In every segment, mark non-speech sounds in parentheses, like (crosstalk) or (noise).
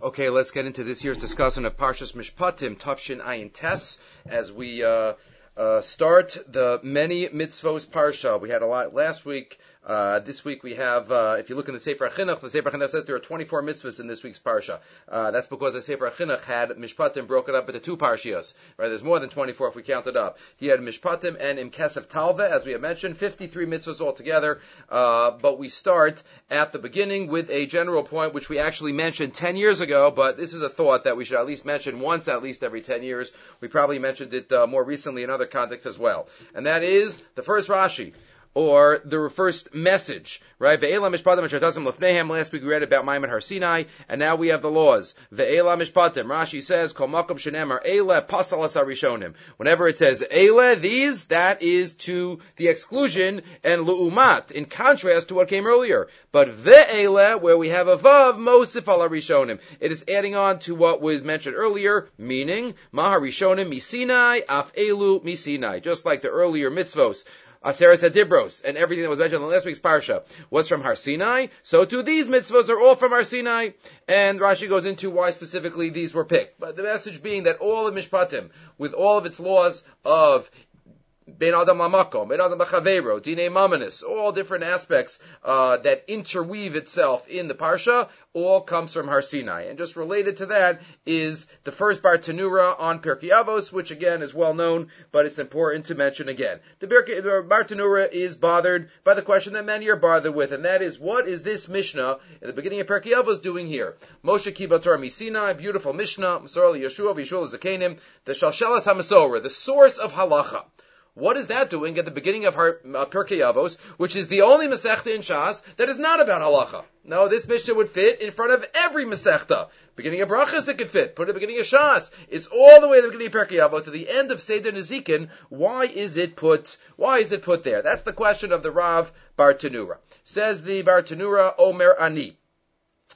Okay, let's get into this year's discussion of Parshas Mishpatim, Tafshin Ayin Tes, as we uh, uh, start the many mitzvos parsha. We had a lot last week. Uh, this week we have, uh, if you look in the Sefer Chinuch, the Sefer Chinuch says there are 24 mitzvahs in this week's parsha. Uh, that's because the Sefer Chinuch had Mishpatim broken up into two parshias. Right? There's more than 24 if we count it up. He had Mishpatim and Imkesef Talva, as we have mentioned, 53 mitzvahs altogether. Uh, but we start at the beginning with a general point which we actually mentioned 10 years ago, but this is a thought that we should at least mention once at least every 10 years. We probably mentioned it uh, more recently in other contexts as well. And that is the first Rashi or the first message, right? Ve'ela mishpatim asher lefnehem. Last week we read about Maimon Har Sinai, and now we have the laws. Ve'ela mishpatim. Rashi says, kol makom shenemar ele pasal arishonim. Whenever it says ele, these, that is to the exclusion, and lu'umat, in contrast to what came earlier. But ve'ele, where we have a vav, mosif arishonim. It is adding on to what was mentioned earlier, meaning, maharishonim misinai, af elu misinai. Just like the earlier mitzvos Aseres Adibros, and everything that was mentioned in last week's parsha was from Har Sinai. So too these mitzvahs are all from Har Sinai. And Rashi goes into why specifically these were picked. But the message being that all of Mishpatim, with all of its laws of Ben Adam Lamakom, Ben Adam Lachavero, Dine Mamanis, all different aspects uh, that interweave itself in the Parsha, all comes from Har Sinai. And just related to that is the first Bartanura on Pirkei Avos, which again is well known, but it's important to mention again. The, the Bartanura is bothered by the question that many are bothered with, and that is, what is this Mishnah in the beginning of Pirkei Avos doing here? Moshe Kibbutz Kibator Misina, beautiful Mishnah, Masorah Yeshua, Vishul Zakenim, the Shalshelas HaMasorah, the source of halacha. What is that doing at the beginning of her, uh, Pirkei Avos, which is the only Masechta in Shas that is not about halacha? No, this Mishnah would fit in front of every Masechta. Beginning of Brachas, it could fit. Put it at the beginning of Shas. It's all the way to the beginning of Pirkei Avos to the end of Seder Nezikin. Why is it put? Why is it put there? That's the question of the Rav Bartanura. Says the Bartanura Omer Ani.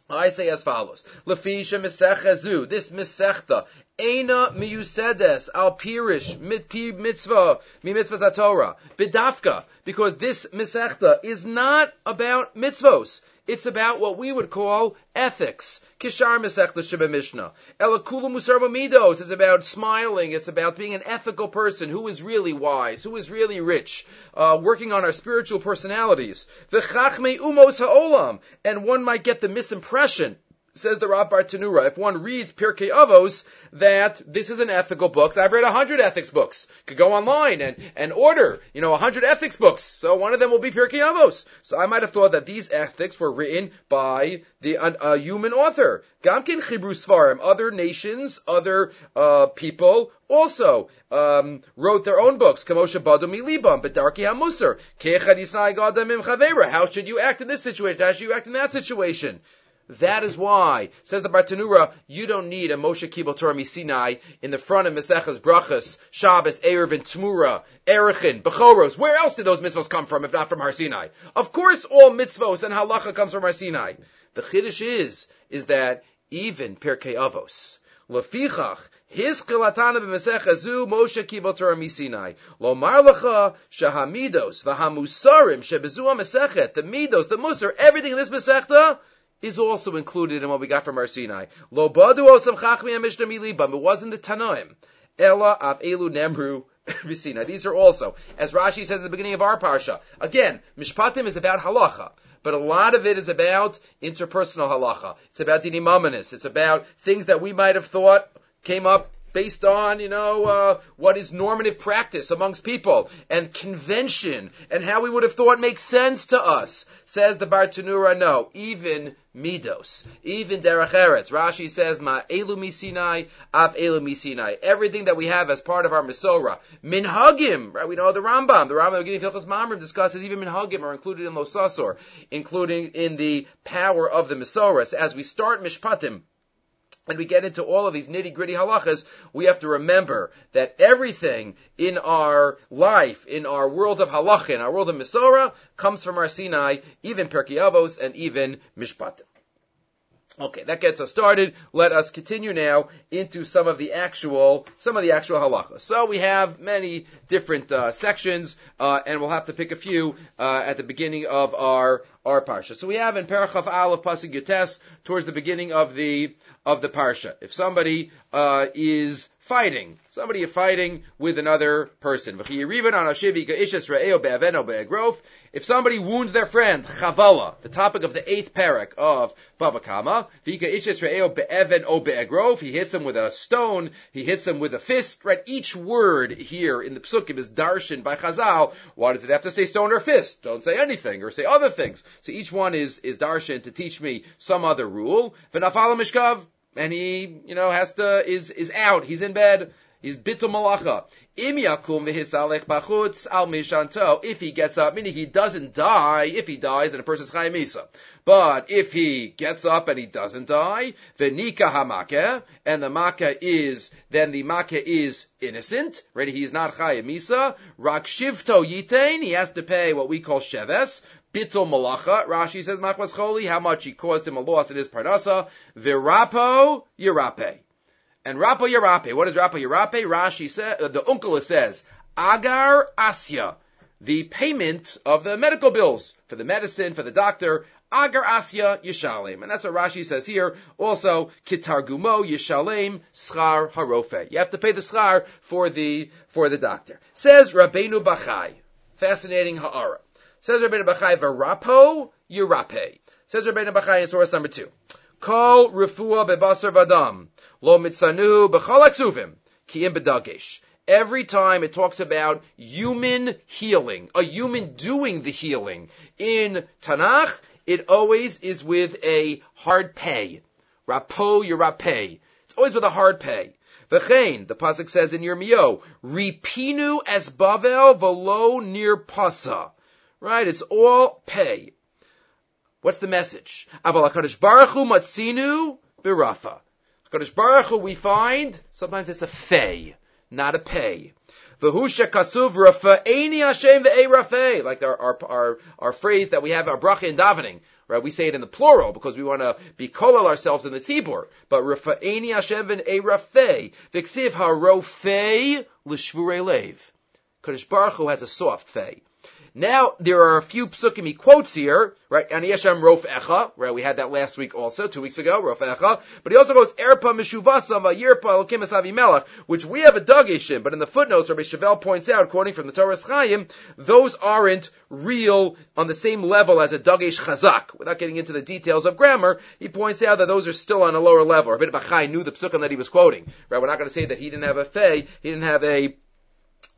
I say as follows: Lefisha misechezu. This misechta Eina miyusedes al pirish mit mitzvah mi mitzvah Torah bidafka because this misechta is not about mitzvos. It's about what we would call ethics. Kishar Sheba Mishnah. Elakulu Musar Midos is about smiling. It's about being an ethical person who is really wise, who is really rich, uh, working on our spiritual personalities. V'chachme umos ha'olam. And one might get the misimpression says the Rav Bartanura, if one reads Pirkei Avos, that this is an ethical book. So I've read a hundred ethics books. Could go online and, and order, you know, a hundred ethics books. So one of them will be Pirkei Avos. So I might have thought that these ethics were written by the a, human author. Gamkin Chibru Svarim, other nations, other uh, people also um, wrote their own books. Kamosha Badu Milibam, Bedarki Hamusar, How should you act in this situation? How should you act in that situation? That is why, says the Bartanura, you don't need a Moshe Kibbutz Torah Sinai in the front of Mesechas Brachas, Shabbos, Erev, and Tmura, Erechin, Bechoros. Where else did those mitzvos come from if not from Har Sinai? Of course all mitzvos and halacha comes from Har Sinai. The chiddush is, is that even Perkei Avos, Lefichach, his chilatana b'mesecha zu Moshe Kibbutz Torah Misinai. Lo marlacha shahamidos v'hamusarim shebezu ha-mesechet, the midos, the musar, everything in this mesechta is also included in what we got from our Sinai. Lo badu osam mishnah milibam. It wasn't the Tanoim. Ella av elu nemru (laughs) visina. These are also, as Rashi says at the beginning of our parsha. Again, mishpatim is about halacha. But a lot of it is about interpersonal halacha. It's about dinimamanis. It's about things that we might have thought came up based on, you know, uh, what is normative practice amongst people and convention and how we would have thought makes sense to us. Says the Bartanura, no, even midos, even derech eretz. Rashi says, ma elu misinai, af elu misinai. Everything that we have as part of our Masorah. Minhagim, right? We know the Rambam. The Rambam beginning Hilchos Mamrim discusses even minhagim are included in Losasor, including in the power of the Masorah. As we start Mishpatim, and we get into all of these nitty gritty halachas, we have to remember that everything in our life, in our world of halacha, in our world of Masorah, comes from our Sinai, even Perkei Avos and even Mishpat. Okay, that gets us started. Let us continue now into some of the actual, some of the actual halacha. So we have many different uh, sections, uh, and we'll have to pick a few uh, at the beginning of our our parsha. So we have in Parachav Al of Pasuk Yutes towards the beginning of the of the parsha. If somebody uh, is fighting. Somebody is fighting with another person. If somebody wounds their friend, chavala, the topic of the eighth parak of Bava Kama, he hits him with a stone, he hits him with a fist, right? Each word here in the psukim is darshan by Chazal. Why does it have to say stone or fist? Don't say anything or say other things. So each one is, is darshan to teach me some other rule. And he, you know, has to, is, is out, he's in bed, he's bitul malacha. Im yakum v'hisalech bachutz al mishanto, if he gets up, meaning he doesn't die, if he dies, then a person's chayim misa. But if he gets up and he doesn't die, v'nika hamake, and the makkah is, then the makkah is innocent, right? He's not chayim misa. Rak shivto yitain, he has to pay what we call sheves, Bittul malacha. Rashi says machmas choli, how much he caused him a loss in his parnasa. Virapo yirape. And rapo yirape. What is rapo yirape? Rashi says, uh, the uncle says, agar asya. The payment of the medical bills for the medicine, for the doctor, agar asya yishalem. And that's what Rashi says here. Also, kitargumo yishalem schar harofe. You have to pay the schar for the, for the doctor. Says Rabbeinu Bachai. Fascinating ha'ara. Says Rabbeinu Bachai, Varapo Yirape. Says Rabbeinu Bachai in source number two. Kol Rifua Bebasar Vadam. Lo Mitzanu Bechol Aksuvim. Kiim Bedagesh. Every time it talks about human healing, a human doing the healing in Tanakh, it always is with a hard pay. Rapo Yirape. It's always with a hard pay. V'chein, the pasuk says in Yirmiyo, Ripinu as Bavel velo near Pasa. Right? It's all pay. What's the message? Aval HaKadosh Baruch Hu matzinu birafa. HaKadosh Baruch Hu we find, sometimes it's a fey, not a pay. V'husha kasuv rafa'eni Hashem ve'ei rafei. Like our, our, our, our phrase that we have, our bracha in davening. Right? We say it in the plural because we want to be kolal ourselves in the tzibur. But rafa rafa'eni Hashem ve'ei rafei. V'ksiv harofei l'shvurei lev. Kadosh Baruch Hu has a soft fey. Now there are a few psukim he quotes here, right? And Yeshem Rof Echa, right? We had that last week also, two weeks ago, Rof Echa. But he also goes Erpa Meshuvasa Yirpa Elokim Avimelech, which we have a Dagish in, but in the footnotes, Rabbi Chavel points out, quoting from the Torah Chaim, those aren't real on the same level as a Dagish Chazak. Without getting into the details of grammar, he points out that those are still on a lower level. Rabbi Bachai knew the psukim that he was quoting, right? We're not going to say that he didn't have a fey, he didn't have a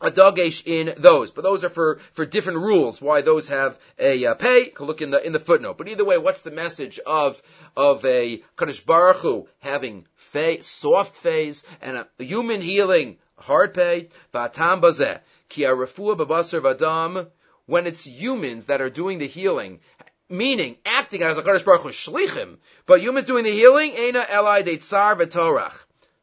a dagesh in those, but those are for, for different rules. Why those have a uh, pay? Look in the in the footnote. But either way, what's the message of of a Kadosh Baruch Hu having soft phase and a, human healing hard pay? V'atam bazeh ki arefua babasar vadam. When it's humans that are doing the healing, meaning acting as a Kadosh Baruch Hu shlichim, but humans doing the healing, ena elai deitzar v'torach.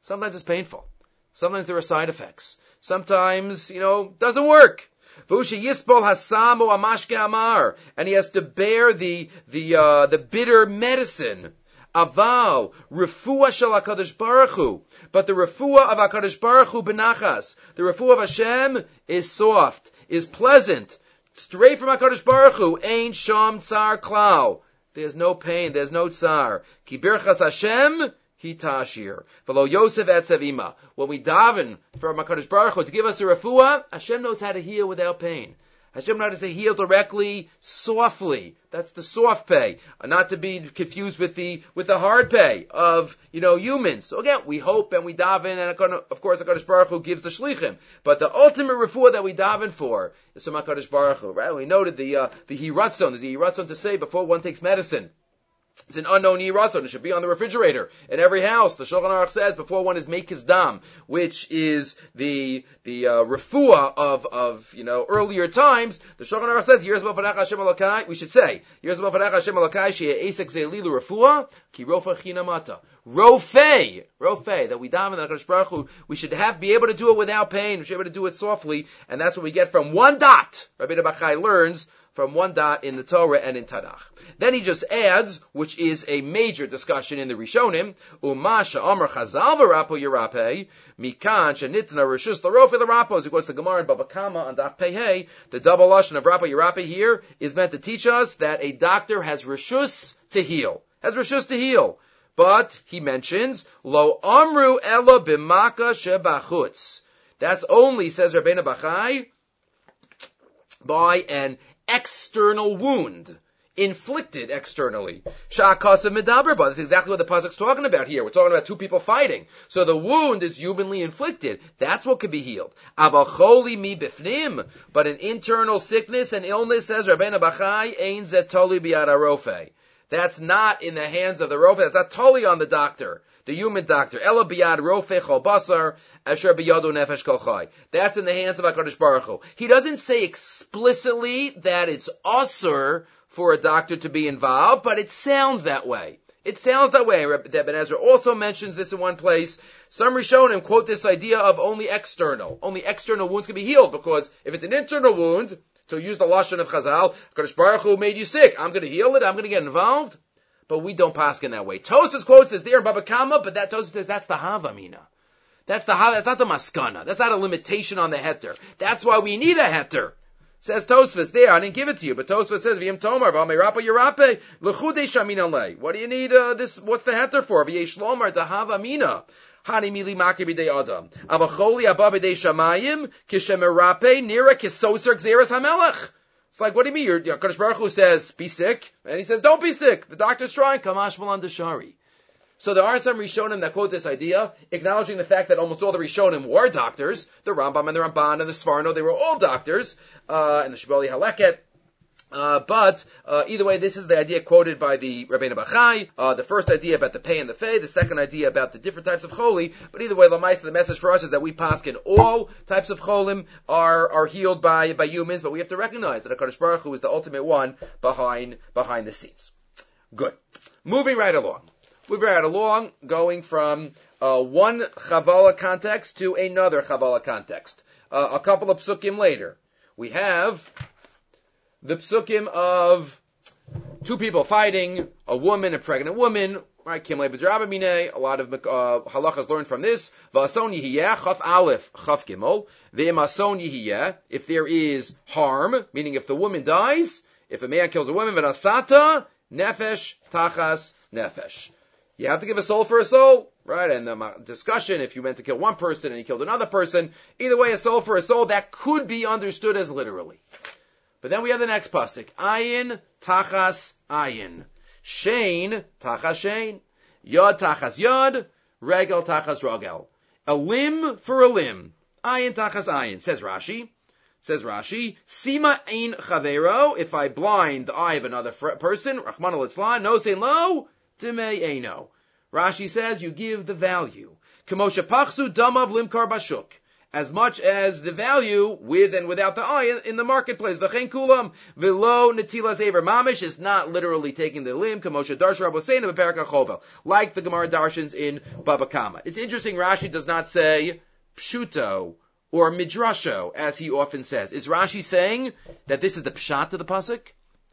Sometimes it's painful. Sometimes there are side effects sometimes, you know, doesn't work. Vushi Yisbol Hasamo Amashke Amar, and he has to bear the, the, uh, the bitter medicine. Aval, refuah shel HaKadosh Baruch Hu. But the refuah of HaKadosh Baruch Hu benachas. The refuah of Hashem is soft, is pleasant. Straight from HaKadosh Baruch Hu. Ain't sham tsar klau. There's no pain, there's no tsar. Ki birchas Hashem hitashir. V'lo Yosef etzavima. When we daven for Hakadosh Baruch Hu to give us a refuah, Hashem knows how to heal without pain. Hashem knows how to heal directly, softly. That's the soft pay, uh, not to be confused with the with the hard pay of you know humans. So again, we hope and we daven, and of course, Hakadosh Baruch Hu gives the shlichim. But the ultimate refuah that we daven for is from Hakadosh Baruch Hu. Right? We noted the uh, the hiratzon. A hiratzon to say before one takes medicine. It's an unknown yiratzon. It should be on the refrigerator in every house. The Shulchan Aruch says before one is make his dam, which is the the uh, refuah of of you know earlier times. The Shulchan Aruch says years Hashem Elokai. We should say years Hashem Elokai sheyeh esek refuah ki rofa chinamata. Rofe, rofe, that we Baruch we should have be able to do it without pain. We should be able to do it softly, and that's what we get from one dot. Rabbi Bachai learns from one dot in the Torah and in Tanakh. Then he just adds, which is a major discussion in the Rishonim, Umasha Amar Chazal v'Rapo Yerape, Mikan Shenitna Rishus L'Rofe L'Rapo, as he quotes the Gemara in Baba Kama on Daf Pei the double lashon of Rapo Yerape here is meant to teach us that a doctor has Rishus to heal. Has Rishus to heal. But he mentions, Lo Amru Elo Bimaka Shebachutz. That's only, says Rabbeinu Bachai, by an external wound inflicted externally. Shakasa medaber, but that's exactly what the pasuk's talking about here. We're talking about two people fighting. So the wound is humanly inflicted. That's what can be healed. Avacholi mi but an internal sickness and illness, says Rabbeinu Bachai, ein zetoli biadarofe. That's not in the hands of the rofe. That's not totally on the doctor, the human doctor. Ela biyad rofe basar, asher nefesh kol chai. That's in the hands of HaKadosh Baruch Hu. He doesn't say explicitly that it's usher for a doctor to be involved, but it sounds that way. It sounds that way. That Ibn Ezra also mentions this in one place. Some Rishonim quote this idea of only external. Only external wounds can be healed because if it's an internal wound, to use the lashon of Chazal, Kadosh Baruch Hu made you sick. I'm going to heal it. I'm going to get involved. But we don't pass in that way. Tosfos quotes this there in Baba Kama, but that Tosfos says that's the Havamina. That's the That's not the Maskana. That's not a limitation on the heter. That's why we need a heter. Says Tosfos there, I didn't give it to you, but Tosfos says, V'yim tomar, v'ameirapa yirape, l'chudei shamin What do you need, uh, this, what's the heter for? V'yesh lomar, dahav amina. Hani mili makir b'dei adam. Avacholi abba b'dei shamayim, kishemerape, nira kisoser gzeres hamelech. It's like, what do you mean? Your, Kadosh Baruch Hu says, be sick, and he says, don't be sick. The doctor's trying, kamash malan deshari. So there are some Rishonim that quote this idea, acknowledging the fact that almost all the Rishonim were doctors. The Rambam and the Ramban and the Sforno, they were all doctors, uh, and the Shibbolei HaLeket. Uh, but uh, either way, this is the idea quoted by the Rabbeinu Bachai. Uh, the first idea about the pay and the fay. The second idea about the different types of choli. But either way, Lamaisa, the message for us is that we paskin all types of cholim are are healed by by humans, but we have to recognize that Hakadosh Baruch Hu is the ultimate one behind behind the scenes. Good. Moving right along we've read along, going from uh, one Chavala context to another Chavala context. Uh, a couple of psukim later, we have the psukim of two people fighting, a woman, a pregnant woman, right? Kim A lot of uh, halachas learned from this. V'ason yihiyeh, chaf aleph, chaf gimel. V'emason yihiyeh, if there is harm, meaning if the woman dies, if a man kills a woman, v'asata, nefesh, tachas, nefesh. You have to give a soul for a soul, right? And um, the discussion, if you meant to kill one person and you killed another person, either way, a soul for a soul, that could be understood as literally. But then we have the next pasuk. Ayin tachas ayin. Shane tachas shane. Yod tachas yod. Regel tachas regel. A limb for a limb. Ayin tachas ayin. Says Rashi. Says Rashi, Sima ein chavero, if I blind the eye of another person, Rahman al no say lo, eno. Rashi says you give the value. Kamosha pachsu damav limkar bashuk. As much as the value with and without the eye in the marketplace. V'chein kulam v'lo netilas aver mamish is not literally taking the limb. Kamosha darsha rabosein b'perak chovel. Like the Gemara darshans in Baba Kama. It's interesting Rashi does not say pshuto or midrasho as he often says. Is Rashi saying that this is the pshat of the pasuk?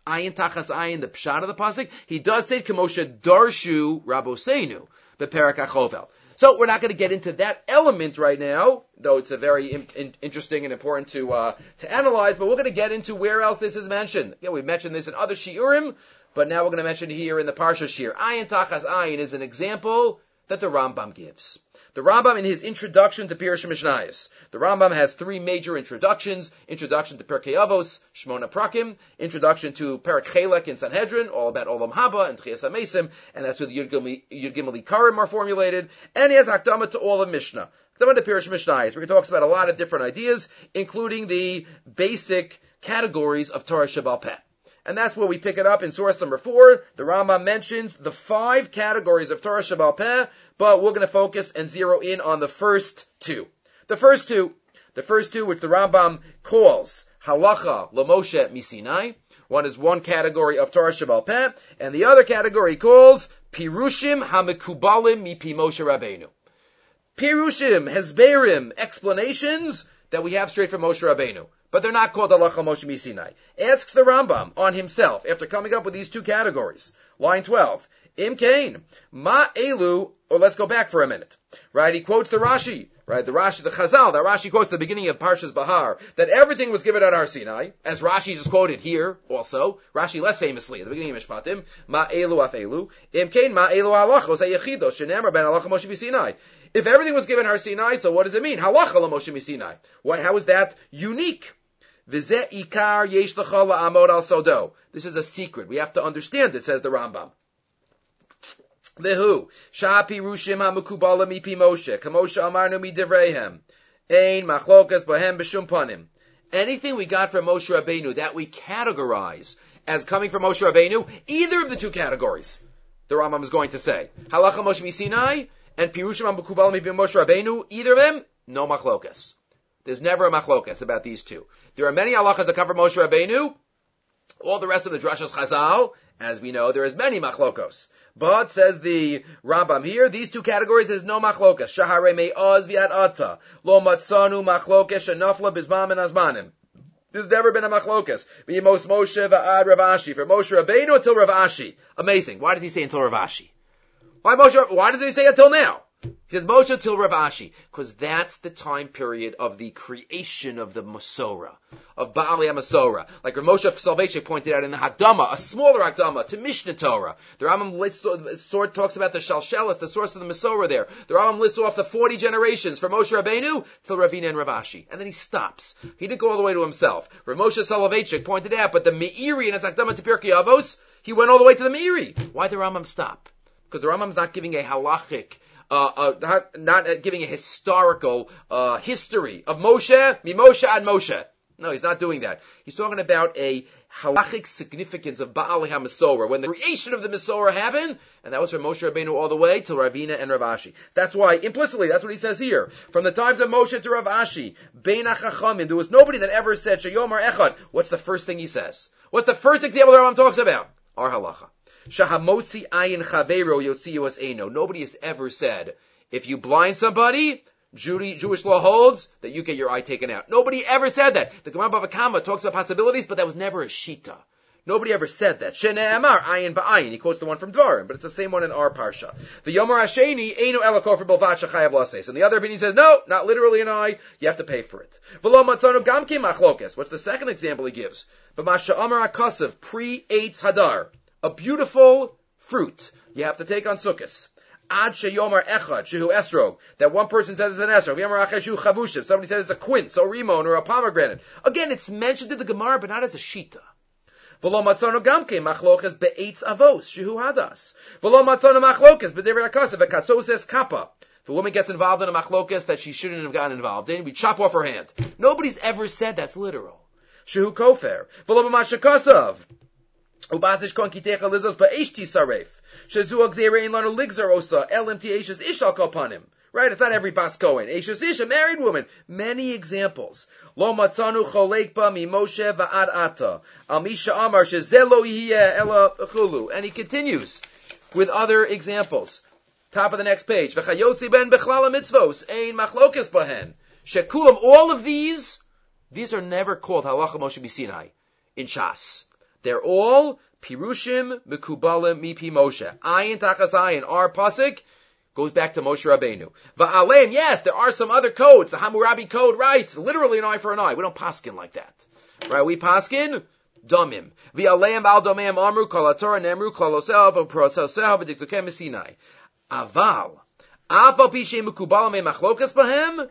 Ayin tachas ayin, the pshat of the pasuk, he does say kemosha darshu rabosenu, beperak achovel. So we're not going to get into that element right now, though it's a very in, in, interesting and important to uh, to analyze. But we're going to get into where else this is mentioned. We've mentioned this in other shiurim, but now we're going to mention here in the parsha shir. Ayin tachas ayin is an example that the Rambam gives. The Rambam in his introduction to Pirush Mishnayos, the Rambam has three major introductions: introduction to Perkei Avos, Shmona Prakim, introduction to Perak Chelek in Sanhedrin, all about Olam Haba and Chias Amesim, and that's where the Yud Gimel Karim are formulated, and he has Akdama to all of Mishnah. Akdama to Pirush Mishnayos, where he talks about a lot of different ideas, including the basic categories of Torah Shabbal Peh. And that's where we pick it up in source number four. The Rambam mentions the five categories of Torah Shabbal Peh, but we're going to focus and zero in on the first two. The first two, the first two which the Rambam calls Halacha Lamoshe Misinai. One is one category of Torah Shabbal Peh, and the other category calls Pirushim Hamikubalim Mipi Moshe Rabbeinu. Pirushim, Hesberim, explanations that we have straight from Moshe Rabbeinu. But they're not called halacha Moshe Misinai. Asks the Rambam on himself after coming up with these two categories. Line 12. Im Kain. Ma elu, or let's go back for a minute. Right, he quotes the Rashi. Right, the Rashi, the Chazal, that Rashi quotes the beginning of Parshas Bahar, that everything was given at Har Sinai, as Rashi just quoted here also, Rashi less famously at the beginning of Mishpatim, Ma elu af elu, im kain ma elu Halacha, halachos hayechidos, shenemar ben halacha Moshe Sinai. If everything was given Har Sinai, so what does it mean? Halacha la Moshe Sinai. What, how is that unique? This is a secret. We have to understand it, says the Rambam. Anything we got from Moshe Rabbeinu that we categorize as coming from Moshe Rabbeinu, either of the two categories, the Rambam is going to say. Halacha Moshe Sinai and Pirushim HaMukubala Mipi Moshe Rabbeinu, either of them, no Machlokas. There's never a Machlokas about these two. There are many halachas that come from Moshe Rabbeinu, all the rest of the Drashas Chazal, as we know, there is many machlokos. But says the Rambam here, these two categories is no machlokas. Shahare me'oz v'ad ata. Lo matzanu machlokas shenafla bizmam and azmanim. There's never been a machlokas. V'yimos Moshe v'ad Rav Ashi. For Moshe Rabbeinu until Rav Ashi. Amazing. Why does he say until Rav Ashi? Why Moshe, why does he say until now? He says Moshe till Rav Ashi, because that's the time period of the creation of the Masorah, of Baali HaMasorah. Like Rav Moshe Soloveitchik pointed out in the Hakdama, a smaller Hakdama to Mishnah Torah. The Rambam sword talks about the Shalshelis, the source of the Masorah there. The Rambam lists off the 40 generations from Moshe Rabbeinu till Ravina and Rav Ashi. And then he stops. He didn't go all the way to himself. Rav Moshe Soloveitchik pointed out, but the Meiri in his Hakdama to Pirkei Avos, he went all the way to the Meiri. Why did the Rambam stop? Because the Rambam's not giving a halachic uh, uh, not, not uh, giving a historical uh, history of Moshe, Mimoshe and Moshe. No, he's not doing that. He's talking about a halachic significance of Baal HaMasorah, when the creation of the Masorah happened, and that was from Moshe Rabbeinu all the way to Ravina and Rav Ashi. That's why, implicitly, that's what he says here. From the times of Moshe to Rav Ashi, Bein there was nobody that ever said, Shayomar Echad. What's the first thing he says? What's the first example the Rambam talks about? Our halacha. Shahamotzi ayin chavero yotzius eno. Nobody has ever said, if you blind somebody, Jewish law holds that you get your eye taken out. Nobody ever said that. The Gemara Bava Kama talks about possibilities, but that was never a shita. Nobody ever said that. Shene Amar, ayin ba'ayin. He quotes the one from Dvarim, but it's the same one in our parsha. The Yomar Hasheni, Einu Elakor for Bilvat Shachayav Lases. And the other opinion says, no, not literally an eye, you have to pay for it. V'lo Matzanu Gamke Machlokes. What's the second example he gives? B'masha Amar Akasav, pre-Eitz Hadar a beautiful fruit you have to take on Sukkot. Ad sheyomar echad shehu esrog. That one person said it's an esrog. V'yomar achad shehu chavushim. Somebody said it's a quince or rimon or a pomegranate. Again, it's mentioned in the Gemara, but not as a shita. V'lo matzonu gamke machloches be'etz avos shehu hadas. V'lo matzonu machloches b'dever akasav v'katzoses kappa. If a woman gets involved in a machlokas that she shouldn't have gotten involved in, we chop off her hand. Nobody's ever said that's literal. Shehu kofer. V'lo b'mashakasav. Ubazish kon kitecha lizos ba'esh tisaref. Shazu agzere ein lanu ligzar osa elim ti'eshes ishal kopanim. Right? It's not every bas Cohen. Eshes ish, a married woman. Many examples. Lo matzanu cholek ba mi Moshe va'ad ata. Al misha amar shezelo yihye ela chulu. And he continues with other examples. Top of the next page. V'chayotzi ben bechlala mitzvos. Ein machlokas bahen. Shekulam. All of these, these are never called halacha Moshe Bisinai in Shas. They're all Pirushim Mekubalim Mipi Moshe. Ayin Tachas Ayin. Our pasuk goes back to Moshe Rabbeinu. Va'alem, yes, there are some other codes. The Hammurabi code writes literally an eye for an eye. We don't paskin like that. Right? We paskin domim. V'aleim al domim amru kol Torah nemru kol osel v'prosel v'diktukem Sinai. Aval. Aval pishem mekubalim machlokas bahem.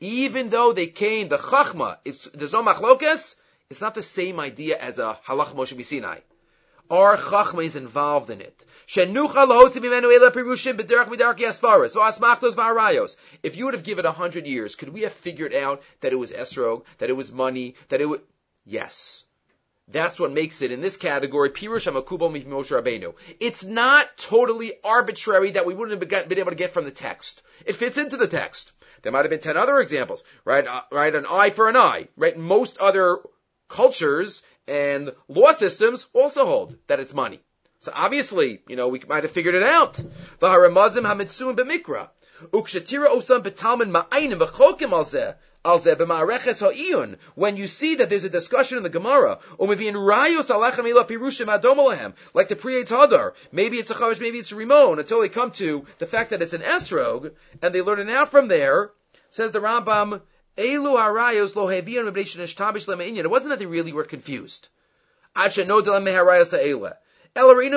Even though they came, the chachma, there's no machlokas, it's not the same idea as a halach Moshe Sinai. Our chachma is involved in it. If you would have given a hundred years, could we have figured out that it was esrog, that it was money, that it was... Yes. That's what makes it in this category, Moshe Rabbeinu. It's not totally arbitrary that we wouldn't have been able to get from the text. It fits into the text. There might have been ten other examples, right? Uh, right, an eye for an eye, right? Most other cultures and law systems also hold that it's money. So obviously, you know, we might have figured it out. When you see that there's a discussion in the Gemara, like the Priyetz Hadar, maybe it's a Chavish, maybe it's a Rimon, until they come to the fact that it's an Esrog, and they learn it out from there, says the Rambam, Elu Arayos lo It wasn't that they really were confused. no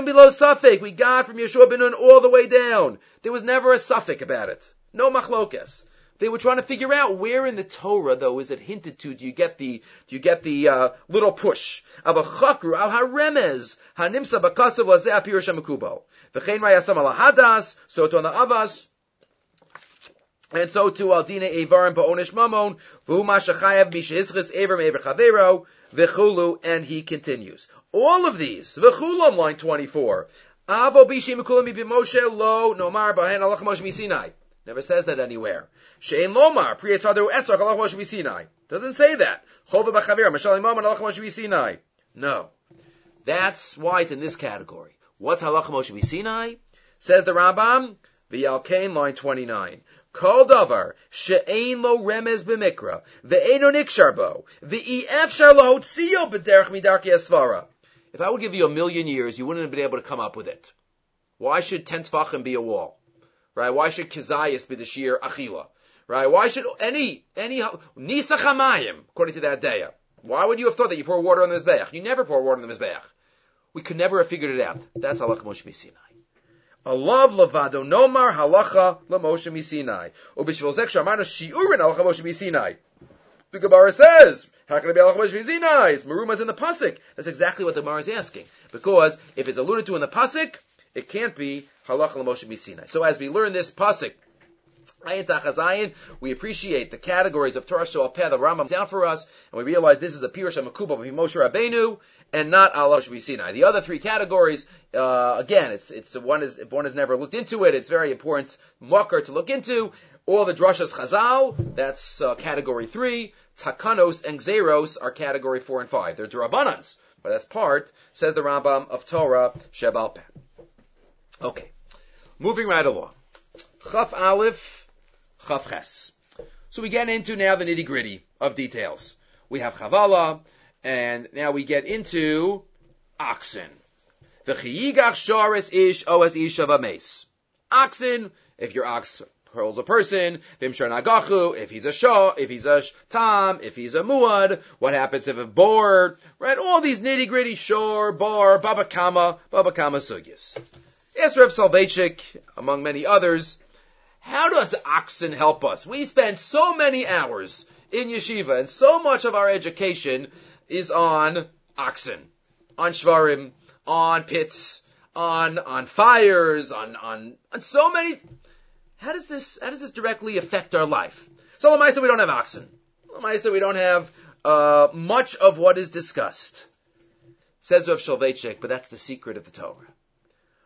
below suffix. We got from Yeshua ben Nun all the way down. There was never a suffix about it. No machlokes. They were trying to figure out where in the Torah, though, is it hinted to? Do you get the do you get the uh, little push of a chakru al haremez hanimsa bakasav lazeh apir shemakubal v'chein rayasam al hadas so to on the avas. And so too, al dina evarim ba'onish mamon v'hu mashachayev mishischis ever me'ever chavero v'chulu and he continues. All of these v'chulu line twenty four. Avo bishim mikulam b'moshe lo nomar b'hen alach moshe Sinai. Never says that anywhere. Shein lomar priyetzadu esrach alach moshe Sinai. Doesn't say that. Chova b'chavir mashal imam alach moshe Sinai. No. That's why it's in this category. What's halach moshe Sinai? Says the Rambam, v'yalkein line 29. Kol davar she'ein lo remez b'mikra nikshar bo b'derech midarki. If I would give you a million years, you wouldn't have been able to come up with it. Why should ten tefachim be a wall? Right? Why should Kizayas be the sheer Achila? Right? Why should any, any, Nisa Chamayim, according to that daya? Why would you have thought that you pour water on the Mizbeach? You never pour water on the Mizbeach. We could never have figured it out. That's halacha Moshe Sinai. Love levado nomar halacha lemoshe misinai. Ubishvil zek shamana shiurin halacha Moshe Sinai. The Gemara says, how can it be halacha Moshe Sinai? Maruma's in the pasuk. That's exactly what the Gemara is asking. Because if it's alluded to in the pasuk, it can't be halacha l'moshe Sinai. So as we learn this Tachazayin, we appreciate the categories of Torah Shal Peh, the Rambam down for us, and we realize this is a Pirush HaMakuba of Moshe Rabbeinu, and not Allah Sinai. The other three categories, uh, again, it's, it's, one is, if one has never looked into it, it's very important, mucker to look into. All the Drashas Chazal, that's uh, category three. Takanos and Xeros are category four and five. They're Durabanans, but that's part, says the Rambam, of Torah Shebal Peh. Okay. Moving right along. Chaf Aleph, Chaf Ches. So we get into now the nitty gritty of details. We have Chavala, and now we get into oxen. The chiyigach sharetz ish oas ish of a mace. Oxen, if your ox hurls a person, vimshar nagachu, if he's a shah, if he's a tam, if he's a muad, what happens if a boar, right? All these nitty gritty shore, bar, babakama, babakama sugyas. Ask Rev Soloveitchik, among many others, how does oxen help us? We spend so many hours in yeshiva, and so much of our education is on oxen, on shvarim, on pits, on on fires, on on on so many. How does this how does this directly affect our life? So Lamaisa, we don't have oxen. Lamaisa, we don't have uh, much of what is discussed. Says Rav Soloveitchik, but that's the secret of the Torah.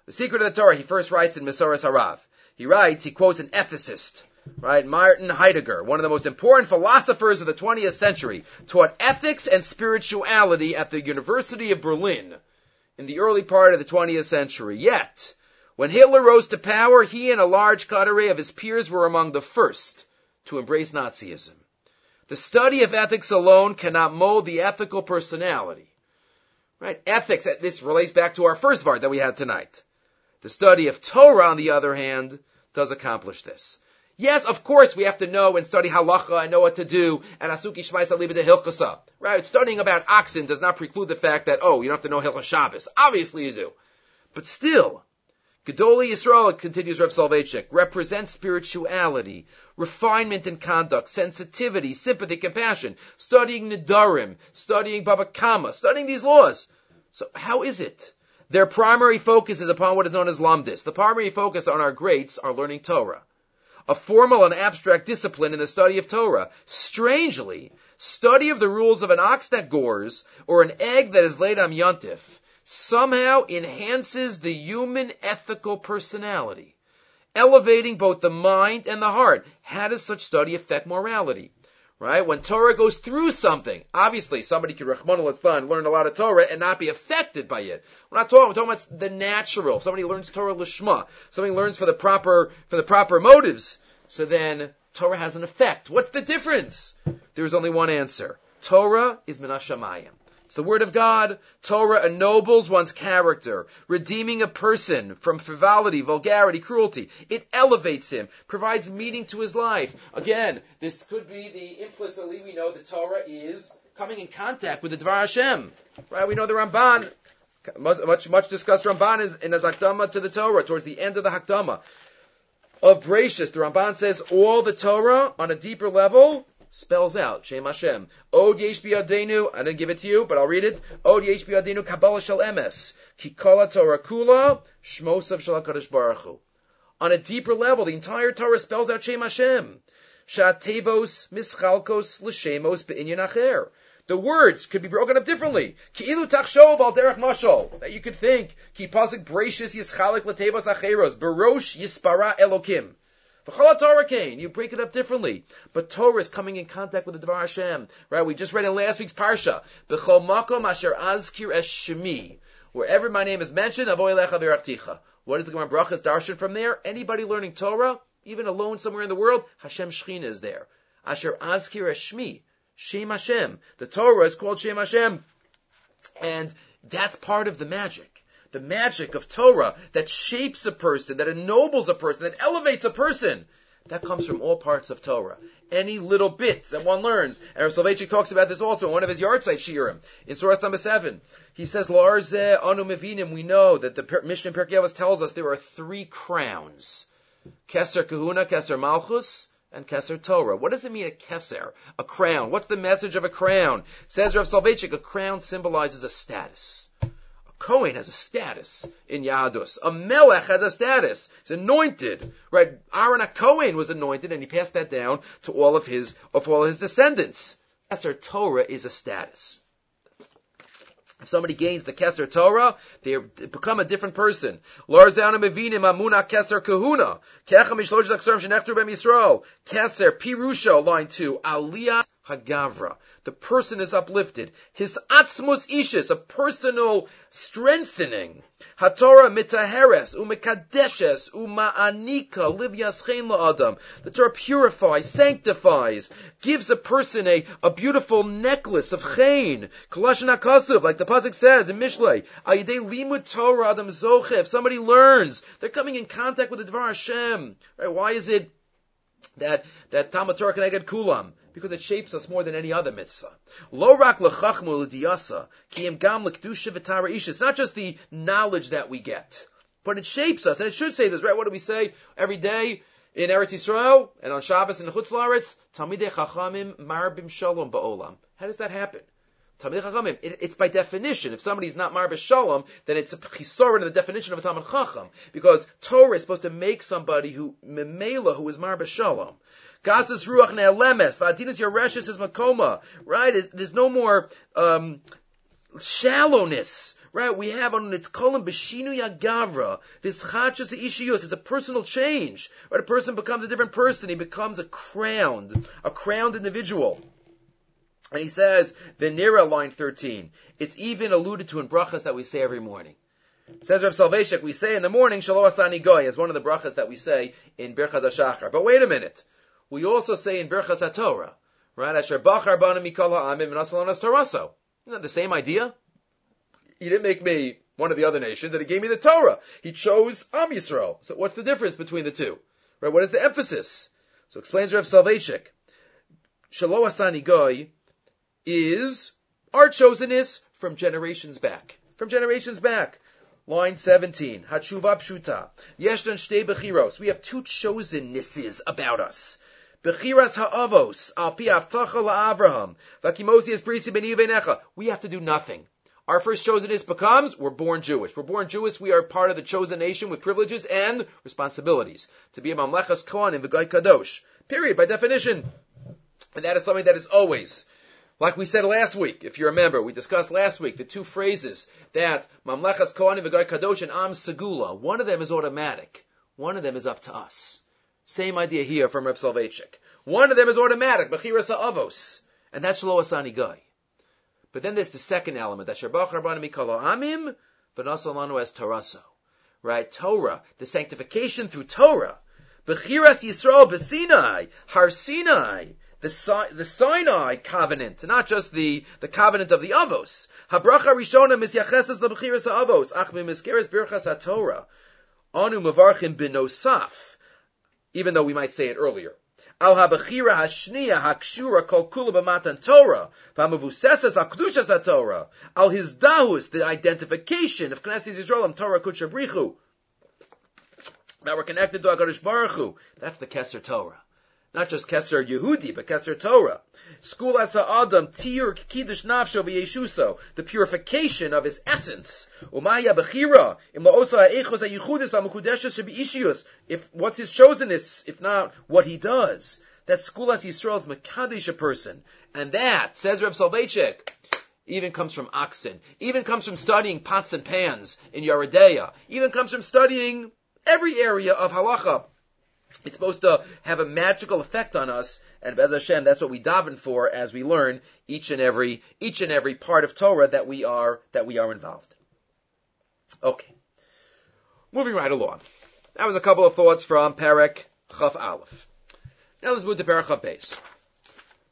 The secret of the Torah, he first writes in Mesoras Harav. He writes, he quotes an ethicist, right? Martin Heidegger, one of the most important philosophers of the 20th century, taught ethics and spirituality at the University of Berlin in the early part of the 20th century. Yet, when Hitler rose to power, he and a large coterie of his peers were among the first to embrace Nazism. The study of ethics alone cannot mold the ethical personality. Right? Ethics, this relates back to our first part that we had tonight. The study of Torah, on the other hand, does accomplish this. Yes, of course, we have to know and study halacha and know what to do, and asuki shmaisa liba de. Right? Studying about oxen does not preclude the fact that, oh, you don't have to know Hilchas Shabbos. Obviously you do. But still, Gedoli Yisrael, continues Reb Soloveitchik, represents spirituality, refinement in conduct, sensitivity, sympathy, compassion, studying Nidarim, studying Baba Kama, studying these laws. So how is it their primary focus is upon what is known as lamdis. The primary focus on our greats are learning Torah. A formal and abstract discipline in the study of Torah. Strangely, study of the rules of an ox that gores or an egg that is laid on yontif somehow enhances the human ethical personality, elevating both the mind and the heart. How does such study affect morality? Right? When Torah goes through something, obviously somebody can Rahman al learn a lot of Torah and not be affected by it. We're not talking, we're talking about the natural. Somebody learns Torah lishma. Somebody learns for the proper, for the proper motives. So then Torah has an effect. What's the difference? There's only one answer. Torah is minashamayim. The word of God. Torah ennobles one's character, redeeming a person from frivolity, vulgarity, cruelty. It elevates him, provides meaning to his life. Again, this could be the implicitly we know that Torah is coming in contact with the Dvar Hashem. Right? We know the Ramban, much much discussed Ramban is in his Hakdama to the Torah, towards the end of the Hakdama. Of Gracious, the Ramban says all the Torah on a deeper level spells out Shem Hashem. Od yesh I didn't give it to you, but I'll read it. Od yesh biyadenu Kabbalah shel emes. Kikola Torah kula, shmosav shel HaKadosh Baruch. On a deeper level, the entire Torah spells out Shem Hashem. Shatevos mischalkos l'shemos be'inyan acher. The words could be broken up differently. Ki'ilu tachshov al derech mashal. That you could think. Ki pasik bracious yischalik l'tevos acheros. Barosh yispara elokim. Torah. You break it up differently. But Torah is coming in contact with the Devar Hashem. Right? We just read in last week's Parsha. Wherever my name is mentioned, avoy lecha. What is the Gemara Brachas darshan from there? Anybody learning Torah, even alone somewhere in the world, Hashem Shechina is there. Asher azkir es shmi. Shem Hashem. The Torah is called Shem Hashem. And that's part of the magic the magic of Torah that shapes a person, that ennobles a person, that elevates a person. That comes from all parts of Torah. Any little bits that one learns. And Soloveitchik talks about this also in one of his yahrzeit Shirim, in Surah number 7. He says, Larze anu mevinim, we know that the Mishnah in Pirkei tells us there are three crowns. Keser kahuna, Keser malchus, and Keser Torah. What does it mean a Keser? A crown. What's the message of a crown? Says Rav Soloveitchik, a crown symbolizes a status. Kohen has a status in Yahadus. A Melech has a status. He's anointed. Right? Aaron Cohen was anointed and he passed that down to all of his, of all his descendants. Keser Torah is a status. If somebody gains the Keser Torah, they become a different person. Larzana Mevinim Amuna Keser Kahuna. Keser Pirusha, line two. Aliyah Hagavra. The person is uplifted. His atzmus ishis, a personal strengthening. Hatorah mitaheres, umekadeshes, uma'anika, liv yaschein la'adam. The Torah purifies, sanctifies, gives a person a, a beautiful necklace of chain. Kalashin akasuv, like the Pasuk says in Mishlei. Ayidei limud Torah adam zoche. If somebody learns, they're coming in contact with the Dvar Hashem. Right? Why is it that, that Talmud Torah Keneged Kulam? Because it shapes us more than any other mitzvah. Lo rak v'tara isha. It's not just the knowledge that we get, but it shapes us, and it should say this, right? What do we say every day in Eretz Yisrael and on Shabbos in Chutz La'aretz? Talmidei chachamim marbim shalom ba'olam. How does that happen? Talmidei chachamim, it's by definition. If somebody is not marbim shalom, then it's a chisorin in the definition of a Talmud chacham, because Torah is supposed to make somebody who memela who is marbim shalom. Gasas ruach ne'alemes. V'adinas yoreshes is makoma. Right? There's no more, um, shallowness. Right? We have on Nitkolim Beshinu Yagavra. This Chachas Ishiyus is a personal change. Right? A person becomes a different person. He becomes a crowned, a crowned individual. And he says, Venera, line 13. It's even alluded to in brachas that we say every morning. Says Rav Soloveitchik, we say in the morning, Shalom Asani Goy, as one of the brachas that we say in Birchas HaShachar. But wait a minute. We also say in Birchas HaTorah, right? Asher bachar bana mikol ha'amim v'nasalonas toraso. Isn't that the same idea? He didn't make me one of the other nations, and he gave me the Torah. He chose Am Yisrael. So what's the difference between the two? Right? What is the emphasis? So explains Rav Soloveitchik. Shalom Asani Goy is our chosenness from generations back. From generations back. Line 17. Hatshuva Pshuta. Yeshdan Shtei Bechiros. We have two chosennesses about us. Bechiras ha'avos, al pi la'avraham, brisi b'ni We have to do nothing. Our first chosenness becomes, we're born Jewish. We're born Jewish, we are part of the chosen nation with privileges and responsibilities. To be a mamlechas kohen in the v'gai kadosh. Period, by definition. And that is something that is always. Like we said last week, if you remember, we discussed last week the two phrases that mamlechas and v'gai kadosh and am segula. One of them is automatic. One of them is up to us. Same idea here from Reb Soloveitchik. One of them is automatic, Bechiras Avos. And that's Shlo Asani Guy. But then there's the second element, that Sherbach Rabbanim Mikalo Amim, V'nasalanu as Taraso. Right? Torah, the sanctification through Torah. Bechiras Yisrael B'Sinai, Har Sinai, the, the Sinai covenant, not just the, the covenant of the Avos. Habracha Rishona misyacheses lebechiras Avos, ach mimiskeres birchas HaTorah. Anu mavarchim binosaf. Even though we might say it earlier. Al habachira hashniya hakshura kol kula b'matan Torah, v'amavusesas akdushas HaTorah. Al hizdahus, the identification of Knesset Yisrael Torah kutshabrichu. That we're connected to HaKadosh Baruch Hu. That's the Keser Torah. Not just Keser Yehudi, but Keser Torah. School asa Adam, Tir Kiddush Nafsho v'Yeshuso, the purification of his essence. Umaya Bechira, Im La'osa Ha'echos HaYichudis v'Amukudeshes Shebi'ishiyus. If, what's his chosenness, if not what he does? That Skulas Yisrael's Makadish a person. And that, says Reb Soloveitchik, even comes from oxen, even comes from studying pots and pans in Yeridea, even comes from studying every area of halacha. It's supposed to have a magical effect on us, and Bez Hashem, that's what we daven for as we learn each and every each and every part of Torah that we are that we are involved. Okay, moving right along. That was a couple of thoughts from Perek Chaf Aleph. Now let's move to Perek Chaf Beis.